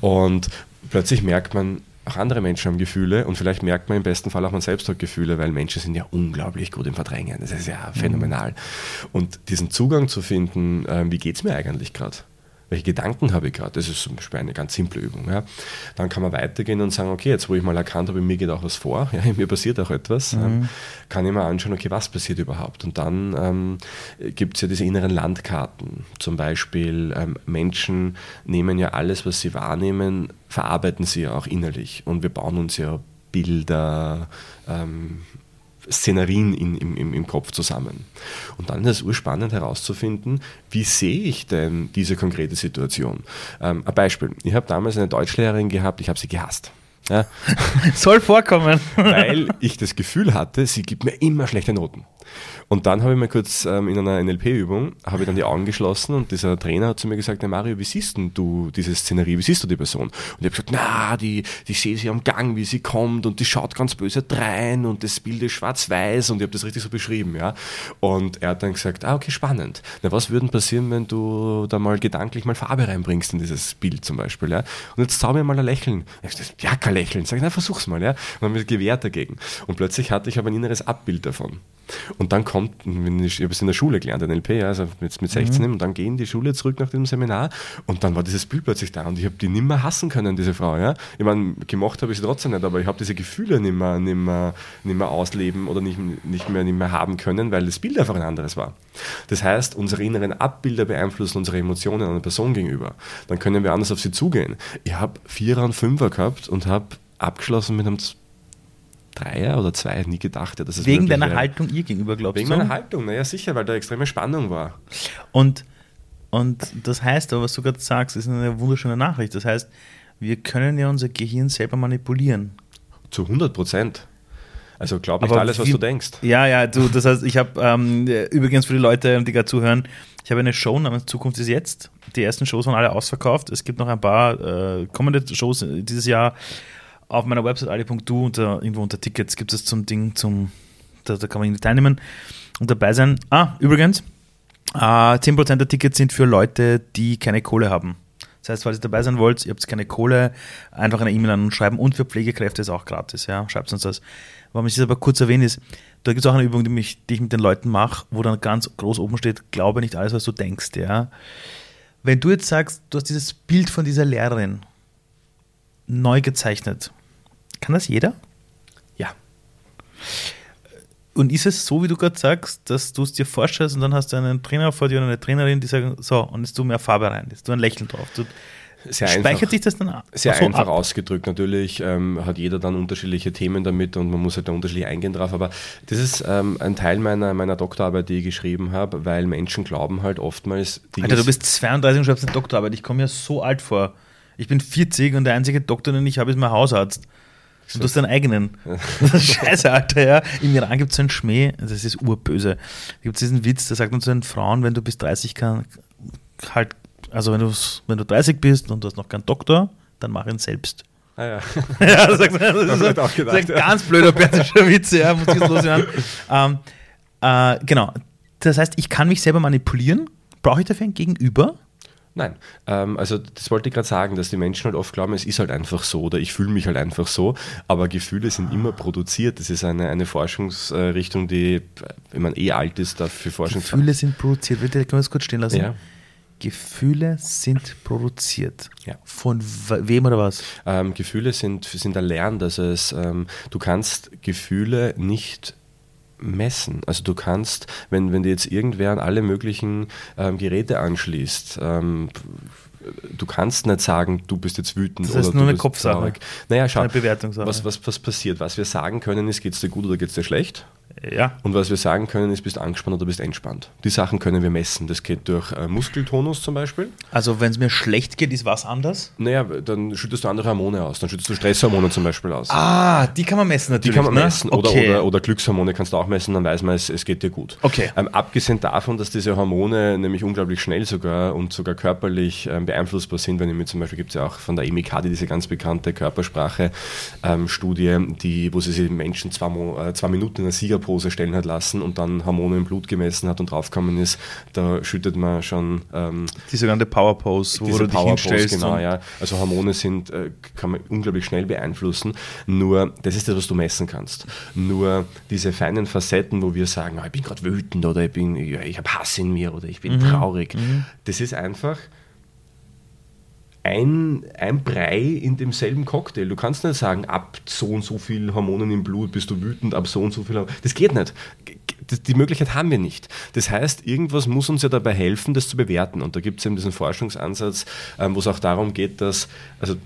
Und plötzlich merkt man, auch andere Menschen haben Gefühle und vielleicht merkt man im besten Fall auch man selbst hat Gefühle, weil Menschen sind ja unglaublich gut im Verdrängen. Das ist ja phänomenal. Mhm. Und diesen Zugang zu finden, äh, wie geht es mir eigentlich gerade? Welche Gedanken habe ich gerade? Das ist zum Beispiel eine ganz simple Übung. Ja. Dann kann man weitergehen und sagen, okay, jetzt wo ich mal erkannt habe, mir geht auch was vor, (laughs) ja, mir passiert auch etwas, mhm. ähm, kann ich mal anschauen, okay, was passiert überhaupt? Und dann ähm, gibt es ja diese inneren Landkarten. Zum Beispiel ähm, Menschen nehmen ja alles, was sie wahrnehmen, verarbeiten sie ja auch innerlich. Und wir bauen uns ja Bilder, ähm, Szenerien in, im, im, Kopf zusammen. Und dann ist es urspannend herauszufinden, wie sehe ich denn diese konkrete Situation. Ähm, ein Beispiel. Ich habe damals eine Deutschlehrerin gehabt, ich habe sie gehasst. Ja. (laughs) Soll vorkommen. Weil ich das Gefühl hatte, sie gibt mir immer schlechte Noten. Und dann habe ich mir kurz ähm, in einer NLP-Übung, habe ich dann die Augen geschlossen und dieser Trainer hat zu mir gesagt, hey Mario, wie siehst denn du diese Szenerie, wie siehst du die Person? Und ich habe gesagt, na, die, die sehe sie am Gang, wie sie kommt und die schaut ganz böse drein und das Bild ist schwarz-weiß und ich habe das richtig so beschrieben, ja. Und er hat dann gesagt, ah, okay, spannend. Na, was würde passieren, wenn du da mal gedanklich mal Farbe reinbringst in dieses Bild zum Beispiel, ja? Und jetzt zauber mir mal ein Lächeln. Ich sag, ja, kein Lächeln. Sag ich, na, versuch's mal, ja. Und dann habe ich gewehrt dagegen. Und plötzlich hatte ich aber ein inneres Abbild davon. Und dann kommt, ich habe es in der Schule gelernt, NLP, also mit, mit 16, mhm. und dann gehen die Schule zurück nach dem Seminar und dann war dieses Bild plötzlich da und ich habe die nimmer hassen können, diese Frau. Ja. Ich meine, gemacht habe ich sie trotzdem nicht, aber ich habe diese Gefühle nimmer, nimmer, nimmer ausleben oder nicht, nicht, mehr, nicht mehr haben können, weil das Bild einfach ein anderes war. Das heißt, unsere inneren Abbilder beeinflussen unsere Emotionen einer Person gegenüber. Dann können wir anders auf sie zugehen. Ich habe Vierer und Fünfer gehabt und habe abgeschlossen mit einem Dreier oder Zweier nie gedacht. Dass es Wegen deiner wäre. Haltung ihr gegenüber, glaubst Wegen du? Wegen meiner Haltung, naja, sicher, weil da extreme Spannung war. Und, und das heißt aber, was du gerade sagst, ist eine wunderschöne Nachricht. Das heißt, wir können ja unser Gehirn selber manipulieren. Zu 100 Prozent. Also glaub nicht aber alles, was wie, du denkst. Ja, ja, du, das heißt, ich habe ähm, übrigens für die Leute, die gerade zuhören, ich habe eine Show namens Zukunft ist jetzt. Die ersten Shows waren alle ausverkauft. Es gibt noch ein paar äh, kommende Shows dieses Jahr auf meiner Website ali.du unter irgendwo unter Tickets gibt es zum Ding, zum, da, da kann man irgendwie teilnehmen und dabei sein. Ah, übrigens, äh, 10% der Tickets sind für Leute, die keine Kohle haben. Das heißt, falls ihr dabei sein wollt, ihr habt keine Kohle, einfach eine E-Mail an uns schreiben und für Pflegekräfte ist auch gratis. Ja? Schreibt uns das. Warum ich das aber kurz erwähne, ist, da gibt es auch eine Übung, die, mich, die ich mit den Leuten mache, wo dann ganz groß oben steht, glaube nicht alles, was du denkst. Ja? Wenn du jetzt sagst, du hast dieses Bild von dieser Lehrerin neu gezeichnet kann das jeder? Ja. Und ist es so, wie du gerade sagst, dass du es dir vorstellst und dann hast du einen Trainer vor dir und eine Trainerin, die sagen, so, und jetzt tu mehr Farbe rein, jetzt tu ein Lächeln drauf. Du, sehr Speichert einfach, sich das dann Sehr so einfach ab? ausgedrückt. Natürlich ähm, hat jeder dann unterschiedliche Themen damit und man muss halt da unterschiedlich eingehen drauf. Aber das ist ähm, ein Teil meiner, meiner Doktorarbeit, die ich geschrieben habe, weil Menschen glauben halt oftmals. Dinge Alter, du bist 32 und schreibst eine Doktorarbeit. Ich komme mir so alt vor. Ich bin 40 und der einzige Doktor, den ich habe, ist mein Hausarzt. Und du hast deinen eigenen. (laughs) (laughs) Scheiße, Alter, ja. Im Iran gibt es einen Schmäh, das ist urböse. Da gibt es diesen Witz, da sagt zu den Frauen, wenn du bis 30 kann, halt, also wenn du, wenn du 30 bist und du hast noch keinen Doktor, dann mach ihn selbst. Ah ja. (laughs) ja das, sagt, das, ist, ein, auch gedacht, das ist ein ganz blöder persischer Witz, ja, muss ich loswerden. Ähm, äh, genau. Das heißt, ich kann mich selber manipulieren. Brauche ich dafür ein Gegenüber? Nein, ähm, also das wollte ich gerade sagen, dass die Menschen halt oft glauben, es ist halt einfach so oder ich fühle mich halt einfach so, aber Gefühle sind immer produziert. Das ist eine, eine Forschungsrichtung, die, wenn man eh alt ist, dafür Forschung Gefühle sind produziert. Bitte, können wir das kurz stehen lassen? Ja. Gefühle sind produziert. Ja. Von wem oder was? Ähm, Gefühle sind, sind erlernt. Also es, ähm, du kannst Gefühle nicht messen. Also du kannst, wenn, wenn dir jetzt irgendwer an alle möglichen ähm, Geräte anschließt, ähm, du kannst nicht sagen, du bist jetzt wütend das heißt oder nur du eine bist Kopfsache. traurig. Naja, schau, eine Bewertungssache. Was, was, was passiert? Was wir sagen können ist, geht es dir gut oder geht es dir schlecht? Ja. Und was wir sagen können, ist, bist du angespannt oder bist entspannt. Die Sachen können wir messen. Das geht durch äh, Muskeltonus zum Beispiel. Also wenn es mir schlecht geht, ist was anders? Naja, dann schüttest du andere Hormone aus. Dann schüttest du Stresshormone zum Beispiel aus. Ah, die kann man messen natürlich. Die kann man ne? messen. Oder, okay. oder, oder, Glückshormone kannst du auch messen, dann weiß man, es, es geht dir gut. Okay. Ähm, abgesehen davon, dass diese Hormone nämlich unglaublich schnell sogar und sogar körperlich ähm, beeinflussbar sind, wenn ich mir zum Beispiel gibt es ja auch von der EMIK diese ganz bekannte Körpersprache-Studie, ähm, die, wo sie sich Menschen zwei, äh, zwei Minuten in einer Siegerpose stellen hat lassen und dann Hormone im Blut gemessen hat und draufgekommen ist, da schüttet man schon. Ähm, die sogenannte Power Pose, wo du dich Power hinstellst. Genau, ja. Also Hormone sind, äh, kann man unglaublich schnell beeinflussen. Nur, das ist das, was du messen kannst. Nur diese feinen Facetten, wo wir sagen, oh, ich bin gerade wütend oder ich, bin, ich, ich habe Hass in mir oder ich bin mhm. traurig, mhm. das ist einfach ein, ein Brei in demselben Cocktail. Du kannst nicht sagen, ab so und so viel Hormonen im Blut bist du wütend, ab so und so viel. Das geht nicht. Die Möglichkeit haben wir nicht. Das heißt, irgendwas muss uns ja dabei helfen, das zu bewerten. Und da gibt es eben diesen Forschungsansatz, ähm, wo es auch darum geht, dass, also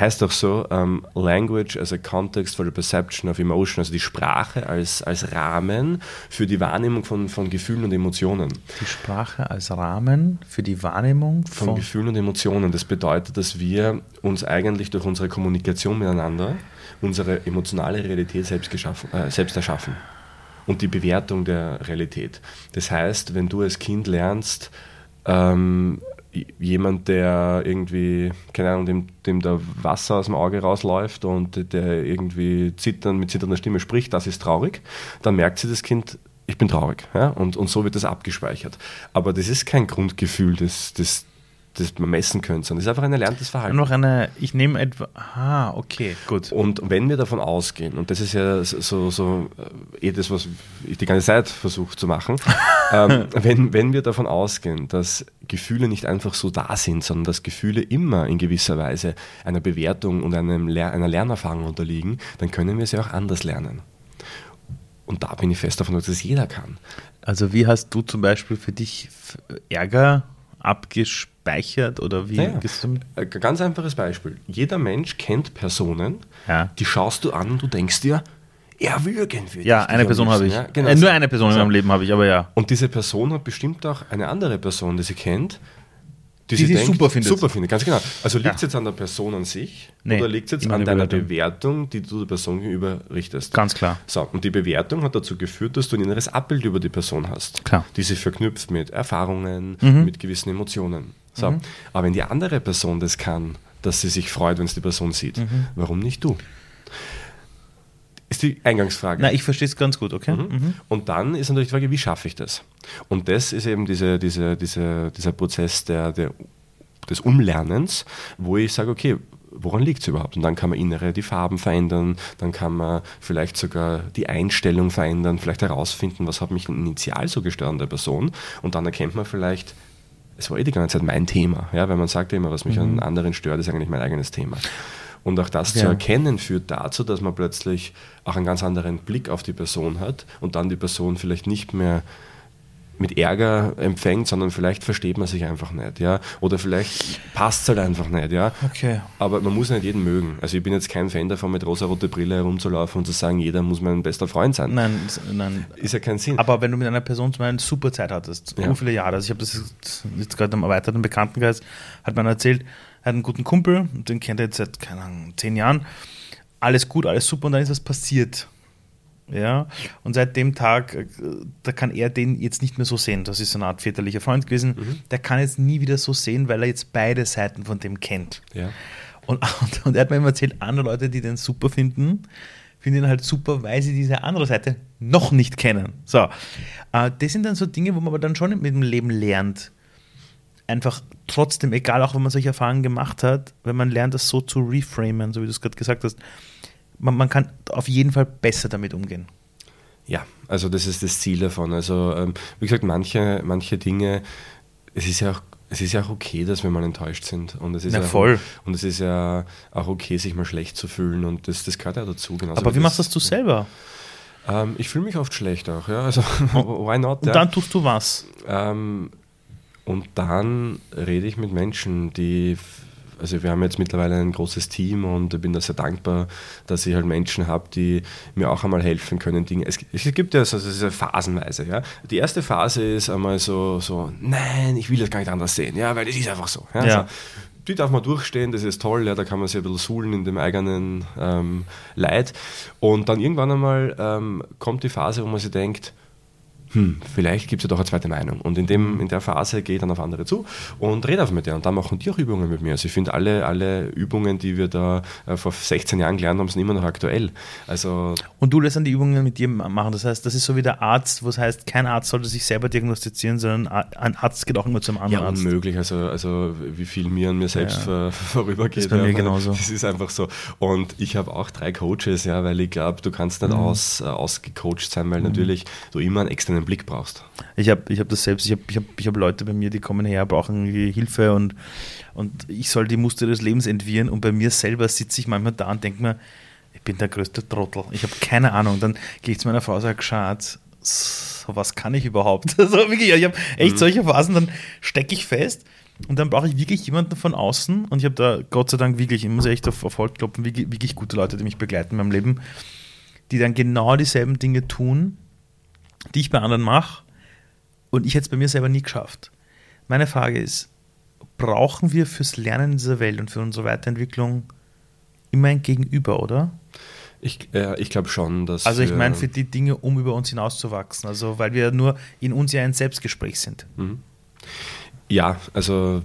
heißt auch so, ähm, Language as a context for the perception of emotion, also die Sprache als, als Rahmen für die Wahrnehmung von, von Gefühlen und Emotionen. Die Sprache als Rahmen für die Wahrnehmung Von, von, Gefühlen und Emotionen. Das bedeutet, dass wir uns eigentlich durch unsere Kommunikation miteinander unsere emotionale Realität selbst, geschaffen, äh, selbst erschaffen und die Bewertung der Realität. Das heißt, wenn du als Kind lernst, ähm, jemand, der irgendwie, keine Ahnung, dem, dem da Wasser aus dem Auge rausläuft und der irgendwie zittern, mit zitternder Stimme spricht, das ist traurig, dann merkt sie das Kind, ich bin traurig. Ja? Und, und so wird das abgespeichert. Aber das ist kein Grundgefühl, das, das, das man messen könnte, sondern das ist einfach ein erlerntes Verhalten. noch eine, ich nehme etwa, ah, okay, gut. Und wenn wir davon ausgehen, und das ist ja so, so eh das, was ich die ganze Zeit versuche zu machen, (laughs) ähm, wenn, wenn wir davon ausgehen, dass Gefühle nicht einfach so da sind, sondern dass Gefühle immer in gewisser Weise einer Bewertung und einem Ler einer Lernerfahrung unterliegen, dann können wir sie auch anders lernen. Und da bin ich fest davon, dass das jeder kann. Also wie hast du zum Beispiel für dich Ärger abgespeichert oder wie? Naja, ein ganz einfaches Beispiel. Jeder Mensch kennt Personen, Ja. die schaust du an und du denkst dir, erwürgen würde Ja, eine Person habe ich. Ja, genau. äh, nur eine Person in So. meinem Leben habe ich, aber ja. Und diese Person hat bestimmt auch eine andere Person, die sie kennt, Die sie super findet. Super findet, ganz genau. Also liegt es Ja. jetzt an der Person an sich Nee, oder liegt es jetzt an eine deiner Bewertung. Bewertung, die du der Person gegenüber richtest? Ganz klar. So, und die Bewertung hat dazu geführt, dass du ein inneres Abbild über die Person hast. Klar. Mhm. Die sich verknüpft mit Erfahrungen, mit gewissen Emotionen. So, aber wenn die andere Person das kann, dass sie sich freut, wenn es die Person sieht, Mhm. warum nicht du? Ist die Eingangsfrage. Na, ich verstehe es ganz gut, okay? Mhm. Und dann ist natürlich die Frage, wie schaffe ich das? Und das ist eben diese, diese, diese, dieser Prozess der, der, des Umlernens, wo ich sage, okay, woran liegt es überhaupt? Und dann kann man innere die Farben verändern, dann kann man vielleicht sogar die Einstellung verändern, vielleicht herausfinden, was hat mich initial so gestört an der Person. Und dann erkennt man vielleicht, es war eh die ganze Zeit mein Thema. Ja, weil man sagt ja immer, was mich an anderen stört, ist eigentlich mein eigenes Thema. Und auch das zu Ja. erkennen führt dazu, dass man plötzlich auch einen ganz anderen Blick auf die Person hat und dann die Person vielleicht nicht mehr mit Ärger empfängt, sondern vielleicht versteht man sich einfach nicht, ja. Oder vielleicht passt es halt einfach nicht, ja. Okay. Aber man muss nicht jeden mögen. Also ich bin jetzt kein Fan davon, mit rosa-rote Brille herumzulaufen und zu sagen, jeder muss mein bester Freund sein. Nein, nein. Ist ja kein Sinn. Aber wenn du mit einer Person zum Beispiel eine super Zeit hattest, Ja. so viele Jahre, also ich habe das jetzt, jetzt gerade am erweiterten Bekanntenkreis, hat man erzählt, er hat einen guten Kumpel, den kennt er jetzt seit, keine Ahnung, zehn Jahren, alles gut, alles super und dann ist was passiert. Ja, und seit dem Tag, äh, da kann er den jetzt nicht mehr so sehen. Das ist so eine Art väterlicher Freund gewesen. Mhm. Der kann jetzt nie wieder so sehen, weil er jetzt beide Seiten von dem kennt. ja. Und, und, und er hat mir immer erzählt, andere Leute, die den super finden, finden ihn halt super, weil sie diese andere Seite noch nicht kennen. So, äh, das sind dann so Dinge, wo man aber dann schon mit dem Leben lernt. Einfach trotzdem, egal auch wenn man solche Erfahrungen gemacht hat, wenn man lernt, das so zu reframen, so wie du es gerade gesagt hast, man, man kann auf jeden Fall besser damit umgehen. Ja, also das ist das Ziel davon. Also ähm, wie gesagt, manche, manche Dinge, es ist ja auch es ist ja auch okay, dass wir mal enttäuscht sind. Und es ist Na, ja voll. Auch, und es ist ja auch okay, sich mal schlecht zu fühlen. Und das, das gehört ja dazu. Genauso aber wie machst das du selber? Ähm, ich fühle mich oft schlecht auch, ja. Also (laughs) why not? Und ja? dann tust du was. Ähm, und dann rede ich mit Menschen, die, also wir haben jetzt mittlerweile ein großes Team und ich bin da sehr dankbar, dass ich halt Menschen habe, die mir auch einmal helfen können. Dinge. Es, gibt ja so, ja phasenweise, ja. Die erste Phase ist einmal so, so, nein, ich will das gar nicht anders sehen, ja, weil das ist einfach so. Ja, Ja. So, die darf man durchstehen, das ist toll, ja, da kann man sich ein bisschen suhlen in dem eigenen ähm, Leid. Und dann irgendwann einmal ähm, kommt die Phase, wo man sich denkt, hm, vielleicht gibt es ja doch eine zweite Meinung. Und in, dem, in der Phase gehe ich dann auf andere zu und rede auf mit denen. Und dann machen die auch Übungen mit mir. Also ich finde, alle, alle Übungen, die wir da äh, vor 16 Jahren gelernt haben, sind immer noch aktuell. Also Und du lässt dann die Übungen mit dir machen. Das heißt, das ist so wie der Arzt, wo es heißt, kein Arzt sollte sich selber diagnostizieren, sondern ein Arzt geht auch immer zum anderen ja, Arzt. unmöglich. Also, also wie viel mir an mir selbst Ja. vor, vorübergeht. Ist bei mir ja. genauso. (laughs) Das ist einfach so. Und ich habe auch drei Coaches, ja, weil ich glaube, du kannst Mhm. nicht aus, äh, ausgecoacht sein, weil natürlich du immer einen externen Blick brauchst. Ich habe ich hab das selbst, ich habe ich hab, ich hab Leute bei mir, die kommen her, brauchen Hilfe und, und ich soll die Muster des Lebens entwirren und bei mir selber sitze ich manchmal da und denke mir, ich bin der größte Trottel, ich habe keine Ahnung. Dann gehe ich zu meiner Frau und sage, Schatz, s- was, kann ich überhaupt? (laughs) Also wirklich, ich habe echt mhm. solche Phasen, dann stecke ich fest und dann brauche ich wirklich jemanden von außen und ich habe da Gott sei Dank wirklich, ich muss echt auf, Holz klopfen, wirklich, wirklich gute Leute, die mich begleiten in meinem Leben, die dann genau dieselben Dinge tun, die ich bei anderen mache und ich hätte es bei mir selber nie geschafft. Meine Frage ist, brauchen wir fürs Lernen in dieser Welt und für unsere Weiterentwicklung immer ein Gegenüber, oder? Ich, äh, ich glaube schon, dass. Also, ich meine, für die Dinge, um über uns hinauszuwachsen. Also, weil wir nur in uns ja ein Selbstgespräch sind. Mhm. Ja, also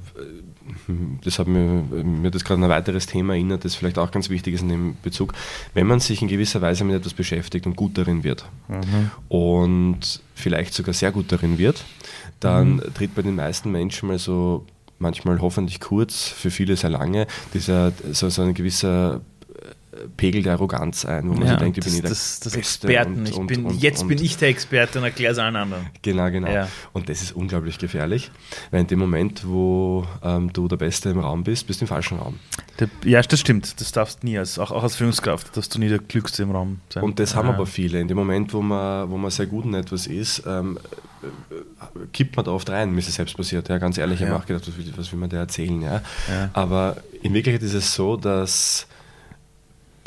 das hat mir, mir das gerade ein weiteres Thema erinnert, das vielleicht auch ganz wichtig ist in dem Bezug, wenn man sich in gewisser Weise mit etwas beschäftigt und gut darin wird mhm. und vielleicht sogar sehr gut darin wird, dann mhm. tritt bei den meisten Menschen mal so manchmal hoffentlich kurz, für viele sehr lange, dieser so, so ein gewisser Pegel der Arroganz ein, wo man ja, so denkt, ich bin das, das, das Experten. Und, und, bin, und, jetzt bin ich der Experte und erkläre es allen anderen. Genau, genau. Ja. Und das ist unglaublich gefährlich, weil in dem Moment, wo ähm, du der Beste im Raum bist, bist du im falschen Raum. Der, ja, das stimmt. Das darfst du nie, als, auch, auch als Führungskraft, dass du nie der Glückste im Raum sein. Und das ja. haben aber viele. In dem Moment, wo man, wo man sehr gut in etwas ist, ähm, kippt man da oft rein, mir ist es selbst passiert, ja, ganz ehrlich, ich habe auch gedacht, was will, was will man da erzählen, ja? ja. Aber in Wirklichkeit ist es so, dass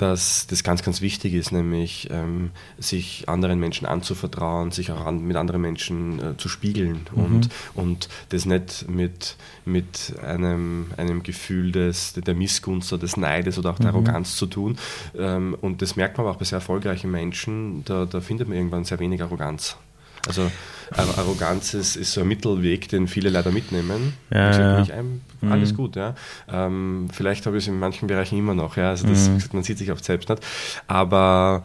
dass das ganz, ganz wichtig ist, nämlich ähm, sich anderen Menschen anzuvertrauen, sich auch an, mit anderen Menschen äh, zu spiegeln mhm. und, und das nicht mit, mit einem, einem Gefühl des, der Missgunst oder des Neides oder auch der mhm. Arroganz zu tun. Ähm, und das merkt man aber auch bei sehr erfolgreichen Menschen, da, da findet man irgendwann sehr wenig Arroganz. Also Arroganz ist, ist so ein Mittelweg, den viele leider mitnehmen. Ja, gesagt, ja. Einem, alles mhm. gut, ja. Ähm, vielleicht habe ich es in manchen Bereichen immer noch, ja. Also das, mhm. man sieht sich oft selbst nicht. Aber,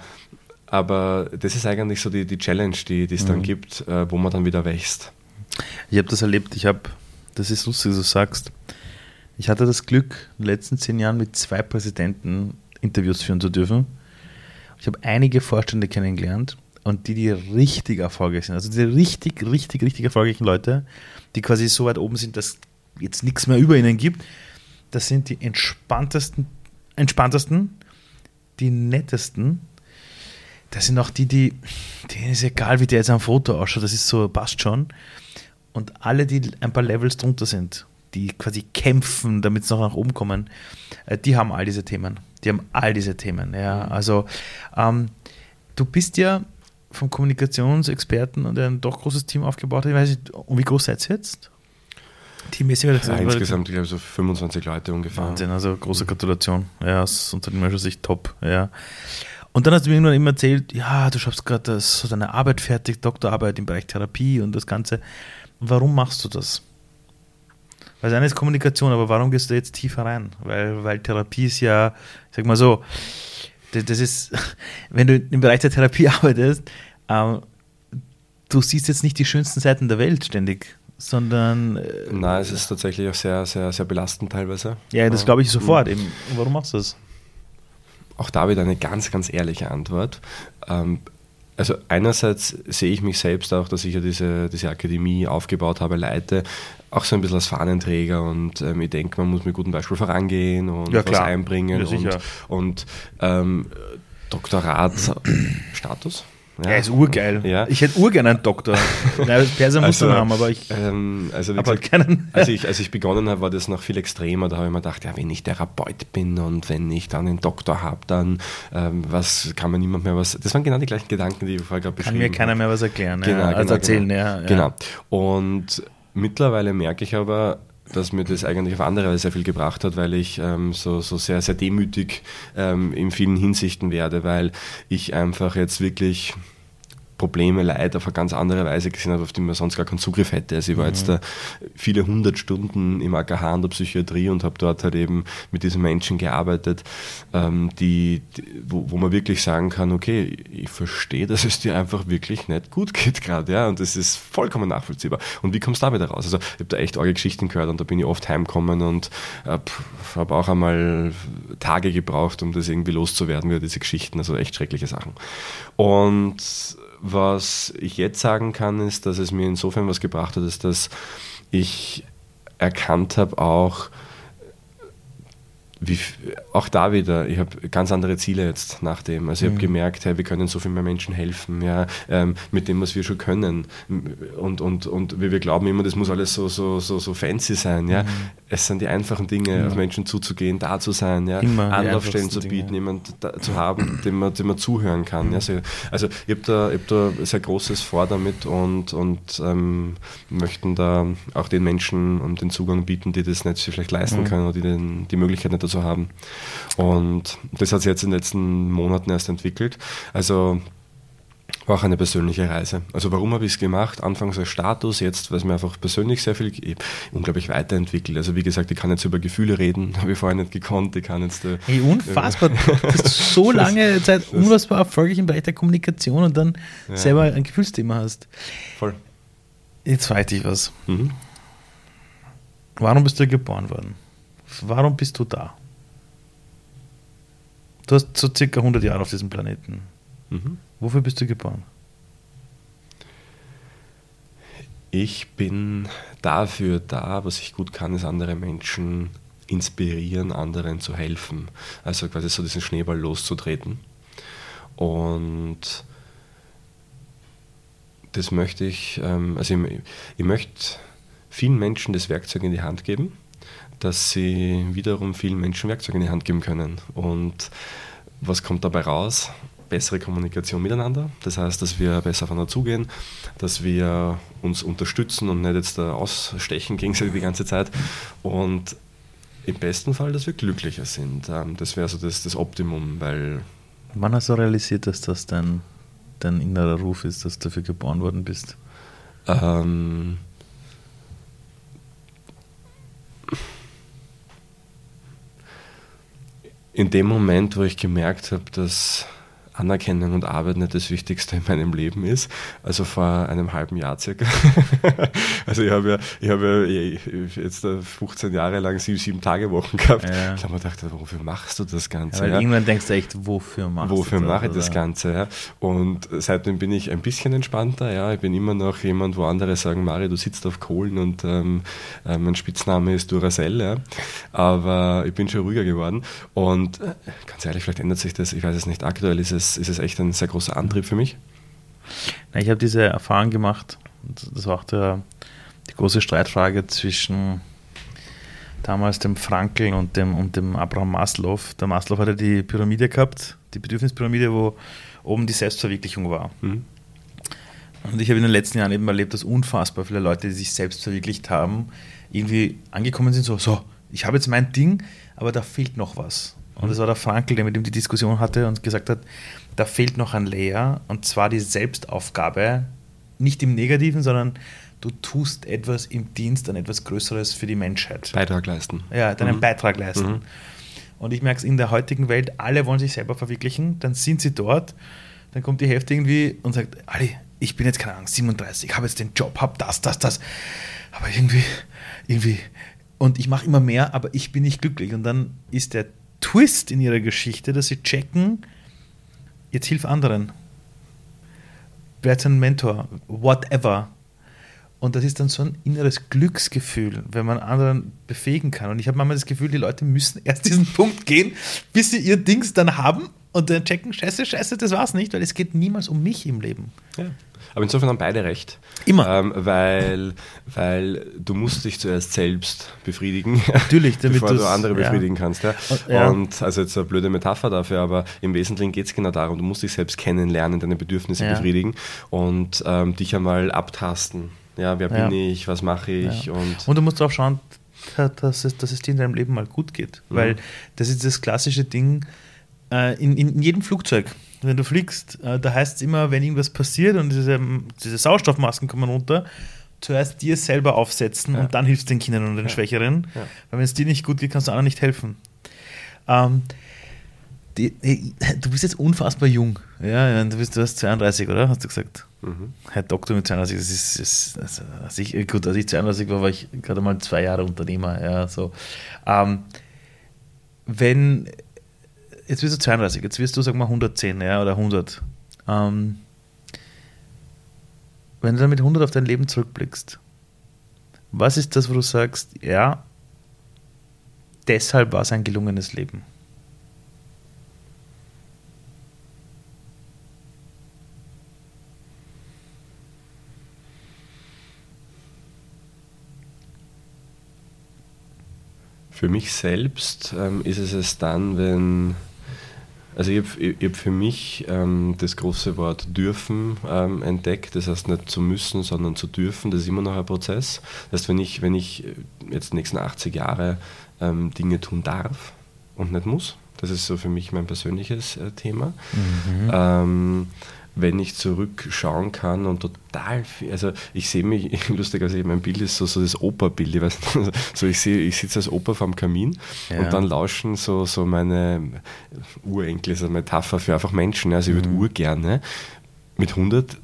aber das ist eigentlich so die, die Challenge, die es mhm. dann gibt, äh, wo man dann wieder wächst. Ich habe das erlebt, ich habe, das ist lustig, dass du sagst, ich hatte das Glück, in den letzten zehn Jahren mit zwei Präsidenten Interviews führen zu dürfen. Ich habe einige Vorstände kennengelernt und die, die richtig erfolgreich sind, also die richtig, richtig, richtig erfolgreichen Leute, die quasi so weit oben sind, dass jetzt nichts mehr über ihnen gibt, das sind die entspanntesten, entspanntesten, die nettesten. Das sind auch die, die, denen ist egal, wie der jetzt am Foto ausschaut, das ist so, passt schon. Und alle, die ein paar Levels drunter sind, die quasi kämpfen, damit sie noch nach oben kommen, äh, die haben all diese Themen. Die haben all diese Themen. Ja, also ähm, du bist ja vom Kommunikationsexperten und ein doch großes Team aufgebaut hat. Ich weiß nicht, und wie groß seid ihr jetzt? Teammäßig? Ja, insgesamt, ich glaube, so 25 Leute ungefähr. Wahnsinn, also große Gratulation. Ja, aus unternehmerischer Sicht top. Ja. Und dann hast du mir irgendwann immer erzählt, ja, du schaffst gerade so deine Arbeit fertig, Doktorarbeit im Bereich Therapie und das Ganze. Warum machst du das? Weil das eine ist Kommunikation, aber warum gehst du jetzt tiefer rein? Weil, weil Therapie ist ja, ich sag mal so, das ist, (laughs) wenn du im Bereich der Therapie (laughs) arbeitest, ähm, du siehst jetzt nicht die schönsten Seiten der Welt ständig, sondern. Äh, Nein, es ist tatsächlich auch sehr, sehr, sehr belastend teilweise. Ja, das glaube ich sofort. Eben. Warum machst du das? Auch da wieder eine ganz, ganz ehrliche Antwort. Ähm, also einerseits sehe ich mich selbst auch, dass ich ja diese, diese Akademie aufgebaut habe, leite, auch so ein bisschen als Fahnenträger und ähm, ich denke, man muss mit gutem Beispiel vorangehen und ja, was einbringen ja, und, und ähm, Doktoratstatus. Ja, ja ist urgeil. Ja. Ich hätte urgern einen Doktor. (laughs) Perser muss also, haben, aber ich ähm, also habe halt keinen. Als ich, als ich begonnen habe, war das noch viel extremer. Da habe ich mir gedacht, ja, wenn ich Therapeut bin und wenn ich dann einen Doktor habe, dann ähm, was kann mir niemand mehr was. Das waren genau die gleichen Gedanken, die ich vorher gerade beschrieben habe. Kann mir keiner mehr was erklären. Genau, ja. also genau, erzählen, genau. ja. Genau. Und mittlerweile merke ich aber, dass mir das eigentlich auf andere Weise sehr viel gebracht hat, weil ich ähm, so, so sehr, sehr demütig ähm, in vielen Hinsichten werde, weil ich einfach jetzt wirklich Probleme, Leid auf eine ganz andere Weise gesehen habe, auf die man sonst gar keinen Zugriff hätte. Also ich war mhm. jetzt da viele hundert Stunden im AKH in der Psychiatrie und habe dort halt eben mit diesen Menschen gearbeitet, ähm, die, die wo, wo, man wirklich sagen kann, okay, ich verstehe, dass es dir einfach wirklich nicht gut geht gerade, ja, und das ist vollkommen nachvollziehbar. Und wie kommst du da wieder raus? Also ich habe da echt arge Geschichten gehört und da bin ich oft heimgekommen und äh, habe auch einmal Tage gebraucht, um das irgendwie loszuwerden, wieder diese Geschichten, also echt schreckliche Sachen. Und was ich jetzt sagen kann, ist, dass es mir insofern was gebracht hat, ist, dass ich erkannt habe auch, wie, auch da wieder, ich habe ganz andere Ziele jetzt nach dem. Also ich habe mhm. gemerkt, hey, wir können so viel mehr Menschen helfen, ja, ähm, mit dem, was wir schon können. Und, und, und wir, wir glauben immer, das muss alles so, so, so, so fancy sein. Ja. Mhm. Es sind die einfachen Dinge, ja. auf Menschen zuzugehen, da zu sein, ja, Anlaufstellen zu bieten, jemanden zu haben, dem man, dem man zuhören kann. Mhm. Ja. Also ich habe da, hab da sehr großes Vor damit und, und ähm, möchten da auch den Menschen den Zugang bieten, die das nicht vielleicht leisten mhm. können oder die den, die Möglichkeit nicht dazu haben. Und das hat sich jetzt in den letzten Monaten erst entwickelt. Also war auch eine persönliche Reise. Also warum habe ich es gemacht? Anfangs als Status, jetzt, weil es mir einfach persönlich sehr viel unglaublich weiterentwickelt. Also wie gesagt, ich kann jetzt über Gefühle reden, (laughs) habe ich vorher nicht gekonnt. Ich kann jetzt... Äh, hey, unfassbar. (laughs) du hast so lange Zeit unfassbar erfolgreich im Bereich der Kommunikation und dann ja. selber ein Gefühlsthema hast. Voll. Jetzt weiß ich was. Mhm. Warum bist du geboren worden? Warum bist du da? Du hast so circa 100 Jahre auf diesem Planeten. Mhm. Wofür bist du geboren? Ich bin dafür da, was ich gut kann, ist andere Menschen inspirieren, anderen zu helfen. Also quasi so diesen Schneeball loszutreten. Und das möchte ich, ähm, also ich, ich möchte vielen Menschen das Werkzeug in die Hand geben, dass sie wiederum vielen Menschen Werkzeug in die Hand geben können. Und was kommt dabei raus? Bessere Kommunikation miteinander. Das heißt, dass wir besser aufeinander zugehen, dass wir uns unterstützen und nicht jetzt da ausstechen gegenseitig die ganze Zeit. Und im besten Fall, dass wir glücklicher sind. Ähm, das wäre so das, das Optimum, weil. Wann hast du realisiert, dass das dein, dein innerer Ruf ist, dass du dafür geboren worden bist? Ähm, in dem Moment, wo ich gemerkt habe, dass Anerkennung und Arbeit nicht das Wichtigste in meinem Leben ist. Also vor einem halben Jahr circa. (laughs) also ich habe ja, ich habe ja jetzt 15 Jahre lang sieben, sieben Tage Wochen gehabt. Ja. Ich habe mir gedacht, wofür machst du das Ganze? Ja, weil ja? irgendwann denkst du echt, wofür machst wofür du das? Wofür mache ich das Ganze? Ja? Und seitdem bin ich ein bisschen entspannter. Ja, ich bin immer noch jemand, wo andere sagen, Mari, du sitzt auf Kohlen und ähm, äh, mein Spitzname ist Duracell. Ja? Aber ich bin schon ruhiger geworden. Und äh, ganz ehrlich, vielleicht ändert sich das. Ich weiß es nicht. Aktuell ist es es, ist es echt ein sehr großer Antrieb für mich. Na, ich habe diese Erfahrung gemacht, das war auch der, die große Streitfrage zwischen damals dem Frankel und dem, und dem Abraham Maslow. Der Maslow hatte die Pyramide gehabt, die Bedürfnispyramide, wo oben die Selbstverwirklichung war. Mhm. Und ich habe in den letzten Jahren eben erlebt, dass unfassbar viele Leute, die sich selbst verwirklicht haben, irgendwie angekommen sind, so, so, ich habe jetzt mein Ding, aber da fehlt noch was. Und es war der Frankel, der mit ihm die Diskussion hatte und gesagt hat, da fehlt noch ein Layer und zwar die Selbstaufgabe, nicht im Negativen, sondern du tust etwas im Dienst an etwas Größeres für die Menschheit. Beitrag leisten. Ja, deinen mhm. Beitrag leisten. Mhm. Und ich merke es in der heutigen Welt, alle wollen sich selber verwirklichen, dann sind sie dort, dann kommt die Hälfte irgendwie und sagt, Ali, ich bin jetzt keine Ahnung, 37, habe jetzt den Job, habe das, das, das, aber irgendwie, irgendwie, und ich mache immer mehr, aber ich bin nicht glücklich. Und dann ist der Twist in ihrer Geschichte, dass sie checken, jetzt hilf anderen. Werd ein Mentor, whatever. Und das ist dann so ein inneres Glücksgefühl, wenn man anderen befähigen kann. Und ich habe manchmal das Gefühl, die Leute müssen (laughs) erst diesen Punkt gehen, bis sie ihr Dings dann haben und dann checken, scheiße, scheiße, das war's nicht, weil es geht niemals um mich im Leben. Ja. Aber insofern haben beide recht. Immer. Ähm, weil, weil du musst dich zuerst selbst befriedigen. Natürlich, (laughs) damit bevor du andere befriedigen ja. kannst. Ja? Und, ja. und, also jetzt eine blöde Metapher dafür, aber im Wesentlichen geht es genau darum, du musst dich selbst kennenlernen, deine Bedürfnisse ja. befriedigen und ähm, dich einmal abtasten. Ja, wer bin ich, was mache ich? Und, und du musst auch schauen, dass es, dass es dir in deinem Leben mal gut geht. Mhm. Weil das ist das klassische Ding äh, in, in jedem Flugzeug wenn du fliegst, äh, da heißt es immer, wenn irgendwas passiert und diese, diese Sauerstoffmasken kommen runter, zuerst dir selber aufsetzen ja. und dann hilfst du den Kindern und den ja. Schwächeren. Ja. Weil wenn es dir nicht gut geht, kannst du anderen nicht helfen. Ähm, die, die, du bist jetzt unfassbar jung. Ja, du bist du hast 32, oder? Hast du gesagt? Mhm. Herr Doktor mit 32, das ist, ist also, als ich, gut, als ich 32 war, war ich gerade mal zwei Jahre Unternehmer. Ja, so. Ähm, wenn jetzt wirst du 32, jetzt wirst du, sag mal, 110 ja, oder 100. Ähm, wenn du dann mit 100 auf dein Leben zurückblickst, was ist das, wo du sagst, ja, deshalb war es ein gelungenes Leben. Für mich selbst ähm, ist es es dann, wenn, also ich habe hab für mich ähm, das große Wort dürfen ähm, entdeckt, das heißt nicht zu müssen, sondern zu dürfen, das ist immer noch ein Prozess. Das heißt, wenn ich, wenn ich jetzt die nächsten 80 Jahre ähm, Dinge tun darf und nicht muss, das ist so für mich mein persönliches äh, Thema. Mhm. Wenn ich zurückschauen kann und total viel, also ich sehe mich, (laughs) lustigerweise, mein Bild ist so, so das Operbild, ich weiß nicht, so ich sehe, ich sitze als Oper vorm Kamin ja. und dann lauschen so, so meine Urenkel, ist eine Metapher für einfach Menschen, also ich würde mhm. urgerne mit 100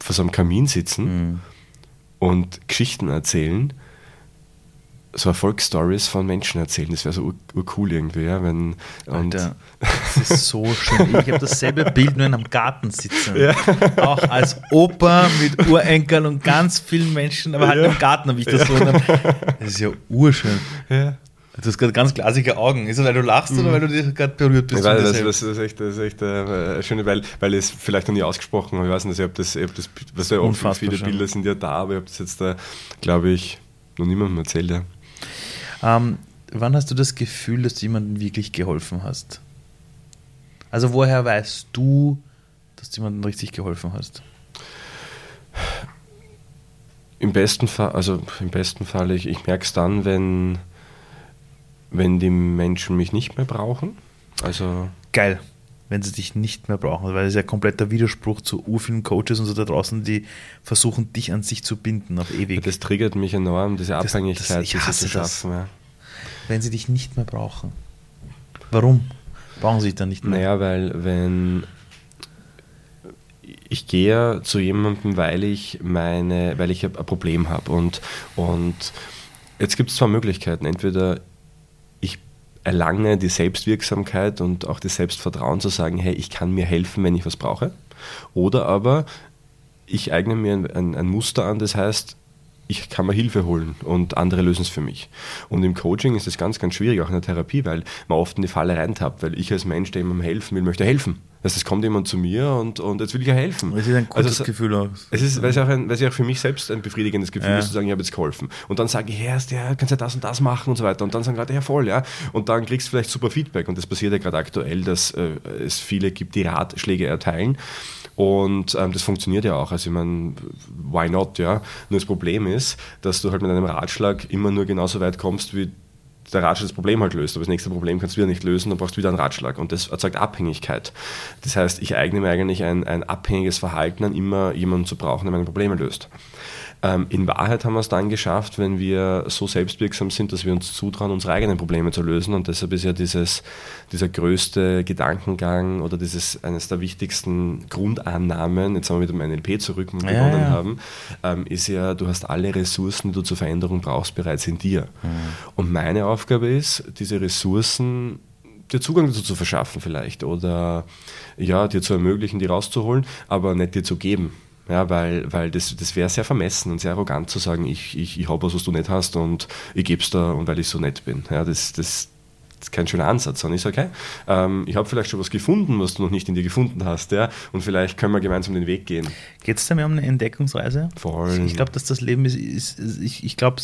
vor so einem Kamin sitzen mhm. und Geschichten erzählen so Erfolgsstories von Menschen erzählen. Das wäre so urcool irgendwie, ja, wenn. Und Alter, das ist so schön. Ich habe dasselbe Bild nur in einem Garten sitzen. Ja. Auch als Opa mit Urenkeln und ganz vielen Menschen, aber halt ja. im Garten habe ich das so. Einem, das ist ja urschön. Ja. Du hast gerade ganz glasige Augen. Ist das, weil du lachst mhm. oder weil du dich gerade berührt bist? Weil das, das, ist echt, das ist echt äh, schön, weil, weil ich es vielleicht noch nie ausgesprochen habe. Ich weiß nicht, ob das, ob das was ja oft viele Bilder sind ja da, aber ich habe das jetzt, äh, glaube ich, noch niemandem erzählt. Ja. Ähm, wann hast du das Gefühl, dass du jemandem wirklich geholfen hast? Also woher weißt du, dass du jemandem richtig geholfen hast? Im besten Fall, also im besten Fall, ich, ich merke es dann, wenn, wenn die Menschen mich nicht mehr brauchen. Also Geil, wenn sie dich nicht mehr brauchen, weil das ist ja kompletter Widerspruch zu vielen Coaches und so da draußen, die versuchen, dich an sich zu binden auf ewig. Das triggert mich enorm, diese Abhängigkeit, das, das, ich hasse zu schaffen. Das. Ja wenn sie dich nicht mehr brauchen? Warum brauchen sie dich dann nicht mehr? Naja, weil wenn ich gehe zu jemandem, weil ich meine, weil ich ein Problem habe und, und jetzt gibt es zwei Möglichkeiten. Entweder erlange die Selbstwirksamkeit und auch das Selbstvertrauen zu sagen, hey, ich kann mir helfen, wenn ich was brauche. Oder aber ich eigne mir ein, ein, ein Muster an, das heißt, ich kann mir Hilfe holen und andere lösen es für mich. Und im Coaching ist das ganz, ganz schwierig, auch in der Therapie, weil man oft in die Falle reintappt, weil ich als Mensch, der jemandem helfen will, möchte helfen. Das heißt, es kommt jemand zu mir und, und jetzt will ich ja helfen. Es ist ein gutes also, Gefühl auch. Es ist, weil es, auch ein, weil es auch für mich selbst ein befriedigendes Gefühl ja. ist, zu sagen, ich habe jetzt geholfen. Und dann sage ich, Herr, ja, kannst ja das und das machen und so weiter. Und dann sagen gerade, ja voll, ja. Und dann kriegst du vielleicht super Feedback. Und das passiert ja gerade aktuell, dass äh, es viele gibt, die Ratschläge erteilen. Und ähm, das funktioniert ja auch. Also ich meine, why not, ja? Nur das Problem ist, dass du halt mit einem Ratschlag immer nur genauso weit kommst, wie der Ratschlag das Problem halt löst. Aber das nächste Problem kannst du wieder nicht lösen, dann brauchst du wieder einen Ratschlag. Und das erzeugt Abhängigkeit. Das heißt, ich eigne mir eigentlich ein, ein abhängiges Verhalten an, immer jemanden zu brauchen, der meine Probleme löst. Ähm, in Wahrheit haben wir es dann geschafft, wenn wir so selbstwirksam sind, dass wir uns zutrauen, unsere eigenen Probleme zu lösen. Und deshalb ist ja dieses, dieser größte Gedankengang oder dieses eines der wichtigsten Grundannahmen, jetzt haben wir wieder mit NLP zurück und begonnen ja, ja. haben, ähm, ist ja, du hast alle Ressourcen, die du zur Veränderung brauchst, bereits in dir. Mhm. Und meine Aufgabe ist, diese Ressourcen dir Zugang dazu zu verschaffen vielleicht oder ja, dir zu ermöglichen, die rauszuholen, aber nicht dir zu geben. Ja, weil, weil das, das wäre sehr vermessen und sehr arrogant zu sagen, ich, ich, ich habe was, was du nicht hast und ich gebe es da und weil ich so nett bin. Ja, das, das, das ist kein schöner Ansatz, sondern ich sage, okay, ähm, ich habe vielleicht schon was gefunden, was du noch nicht in dir gefunden hast, ja, und vielleicht können wir gemeinsam den Weg gehen. Geht es da mehr um eine Entdeckungsreise? Voll. Ich glaube, dass das Leben ist, ist, ist ich, ich glaube,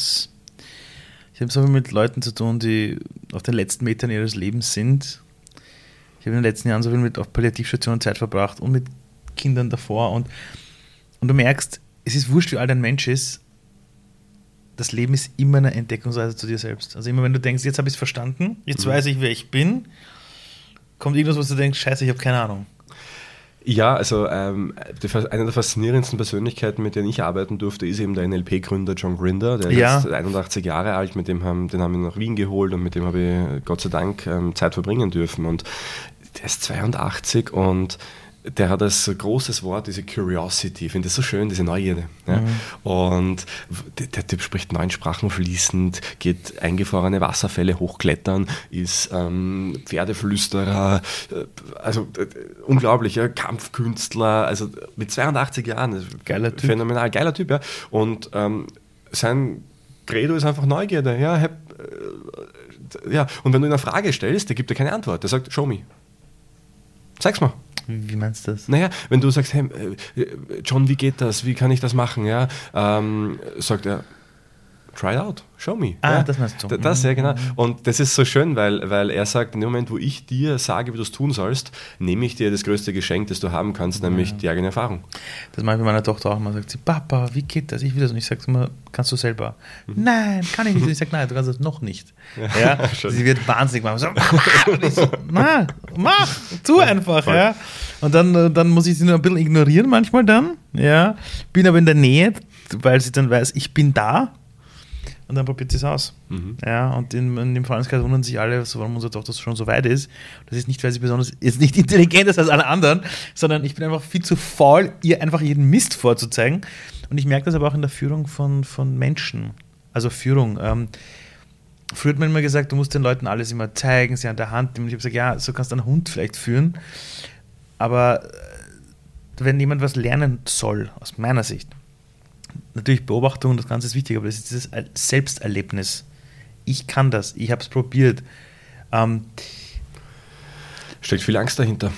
ich habe so viel mit Leuten zu tun, die auf den letzten Metern ihres Lebens sind. Ich habe in den letzten Jahren so viel mit auf Palliativstationen Zeit verbracht und mit Kindern davor und und du merkst, es ist wurscht, wie alt ein Mensch ist, das Leben ist immer eine Entdeckungsreise zu dir selbst. Also immer wenn du denkst, jetzt habe ich es verstanden, jetzt mhm. weiß ich, wer ich bin, kommt irgendwas, was du denkst, scheiße, ich habe keine Ahnung. Ja, also ähm, die, eine der faszinierendsten Persönlichkeiten, mit denen ich arbeiten durfte, ist eben der NLP-Gründer John Grinder, der ja. ist 81 Jahre alt, mit dem haben, den haben wir nach Wien geholt und mit dem habe ich Gott sei Dank ähm, Zeit verbringen dürfen. Und der ist 82 und der hat als großes Wort diese Curiosity, ich finde das so schön, diese Neugierde. Ja? Mhm. Und der, Typ spricht neun Sprachen fließend, geht eingefrorene Wasserfälle hochklettern, ist ähm, Pferdeflüsterer, äh, also äh, unglaublich, ja? Kampfkünstler, also mit 82 Jahren, geiler typ. phänomenal, geiler Typ. Ja? Und ähm, sein Credo ist einfach Neugierde. Ja? ja, und wenn du ihn eine Frage stellst, der gibt dir keine Antwort. Der sagt, show me. Zeig's mal. Wie meinst du das? Naja, wenn du sagst, hey, äh, John, wie geht das? Wie kann ich das machen? Ja, ähm, sagt er, try it out, show me. Ah, ja, das meinst du. Das, ja, Mhm. genau. Und das ist so schön, weil, weil er sagt, in dem Moment, wo ich dir sage, wie du es tun sollst, nehme ich dir das größte Geschenk, das du haben kannst, nämlich die eigene Erfahrung. Das mache ich bei meiner Tochter auch immer. Sagt sie, Papa, wie geht das? Ich will das. Und ich sage immer, kannst du selber? Nein, kann ich nicht. Und (laughs) ich sage, nein, du kannst das noch nicht. Ja, (laughs) schön. sie wird wahnsinnig machen. So, so, na, mach, tu einfach. Voll. Ja. Und dann, äh, dann muss ich sie nur ein bisschen ignorieren manchmal dann. Ja. Bin aber in der Nähe, weil sie dann weiß, ich bin da. Und dann probiert sie es aus. Ja, und in, in dem Freundeskreis wundern sich alle, so, warum unsere Tochter schon so weit ist. Das ist nicht, weil sie besonders jetzt nicht (laughs) intelligent ist als alle anderen, sondern ich bin einfach viel zu faul, ihr einfach jeden Mist vorzuzeigen. Und ich merke das aber auch in der Führung von, von Menschen. Also Führung. Ähm, früher hat man immer gesagt, du musst den Leuten alles immer zeigen, sie an der Hand nehmen. Ich habe gesagt, ja, so kannst du einen Hund vielleicht führen. Aber äh, wenn jemand was lernen soll, aus meiner Sicht, natürlich Beobachtung und das Ganze ist wichtig, aber das ist dieses Selbsterlebnis. Ich kann das, ich habe es probiert. Ähm, Steckt viel Angst dahinter,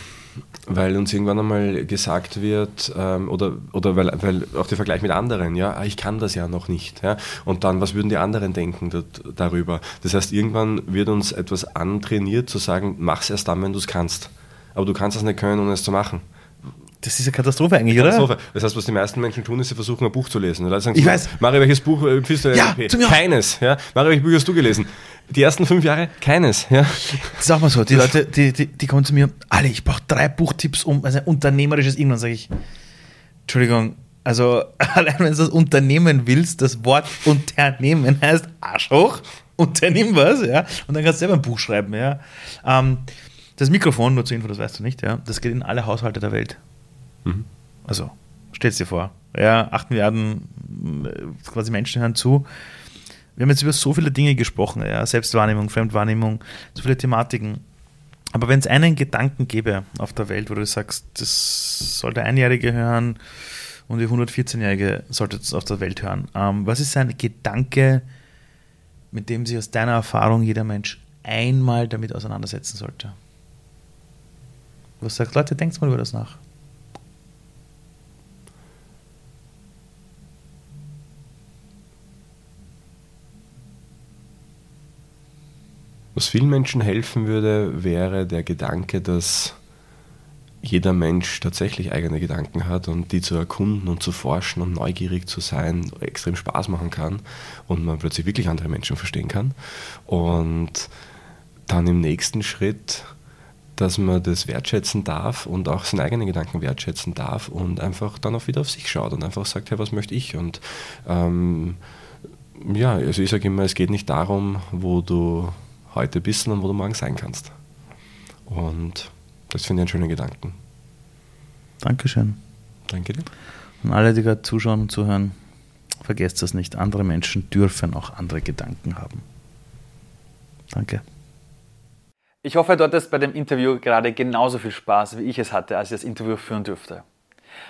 weil uns irgendwann einmal gesagt wird, ähm, oder, oder weil, weil auch der Vergleich mit anderen, ja, ah, ich kann das ja noch nicht. Ja, und dann, was würden die anderen denken dort, darüber? Das heißt, irgendwann wird uns etwas antrainiert, zu sagen, mach's erst dann, wenn du es kannst. Aber du kannst es nicht können, ohne es zu machen. Das ist eine Katastrophe eigentlich, oder? Katastrophe. Das heißt, was die meisten Menschen tun, ist, sie versuchen, ein Buch zu lesen. Dann sagen Ich weiß. Mario, welches Buch äh, empfiehlst du Ja. Keines. Ja? Mario, welche Bücher hast du gelesen? Die ersten fünf Jahre? Keines. Ja? Das ist auch mal so. Die Leute, die, die, die kommen zu mir, alle, ich brauche drei Buchtipps um also unternehmerisches Irgendwann sage ich, Entschuldigung, also (laughs) allein wenn du das Unternehmen willst, das Wort Unternehmen heißt Arschhoch, unternimm was, ja, und dann kannst du selber ein Buch schreiben, ja. Ähm, das Mikrofon, nur zur Info, das weißt du nicht, ja, das geht in alle Haushalte der Welt. Also, stell's dir vor, ja, 8 Milliarden äh, quasi Menschen hören zu. Wir haben jetzt über so viele Dinge gesprochen, ja, Selbstwahrnehmung, Fremdwahrnehmung, so viele Thematiken. Aber wenn es einen Gedanken gäbe auf der Welt, wo du sagst, das soll der Einjährige hören und die 114-Jährige sollte es auf der Welt hören, ähm, was ist ein Gedanke, mit dem sich aus deiner Erfahrung jeder Mensch einmal damit auseinandersetzen sollte? Was sagt, Leute, denkt mal über das nach. Was vielen Menschen helfen würde, wäre der Gedanke, dass jeder Mensch tatsächlich eigene Gedanken hat und die zu erkunden und zu forschen und neugierig zu sein extrem Spaß machen kann und man plötzlich wirklich andere Menschen verstehen kann. Und dann im nächsten Schritt, dass man das wertschätzen darf und auch seine eigenen Gedanken wertschätzen darf und einfach dann auch wieder auf sich schaut und einfach sagt, hey, was möchte ich? Und ähm, ja, also ich sage immer, es geht nicht darum, wo du heute bist, sondern wo du morgen sein kannst. Und das finde ich einen schönen Gedanken. Dankeschön. Danke dir. Und alle, die gerade zuschauen und zuhören, vergesst das nicht. Andere Menschen dürfen auch andere Gedanken haben. Danke. Ich hoffe, du hattest bei dem Interview gerade genauso viel Spaß, wie ich es hatte, als ich das Interview führen durfte.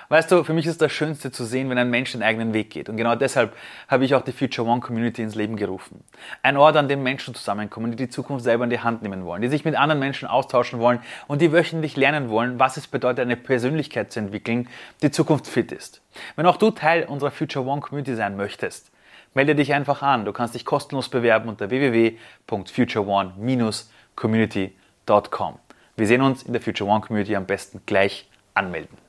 Weißt du, für mich ist das Schönste zu sehen, wenn ein Mensch den eigenen Weg geht. Und genau deshalb habe ich auch die Future One Community ins Leben gerufen. Ein Ort, an dem Menschen zusammenkommen, die die Zukunft selber in die Hand nehmen wollen, die sich mit anderen Menschen austauschen wollen und die wöchentlich lernen wollen, was es bedeutet, eine Persönlichkeit zu entwickeln, die zukunftsfit ist. Wenn auch du Teil unserer Future One Community sein möchtest, melde dich einfach an. Du kannst dich kostenlos bewerben unter www.futureone-community.com. Wir sehen uns in der Future One Community am besten gleich anmelden.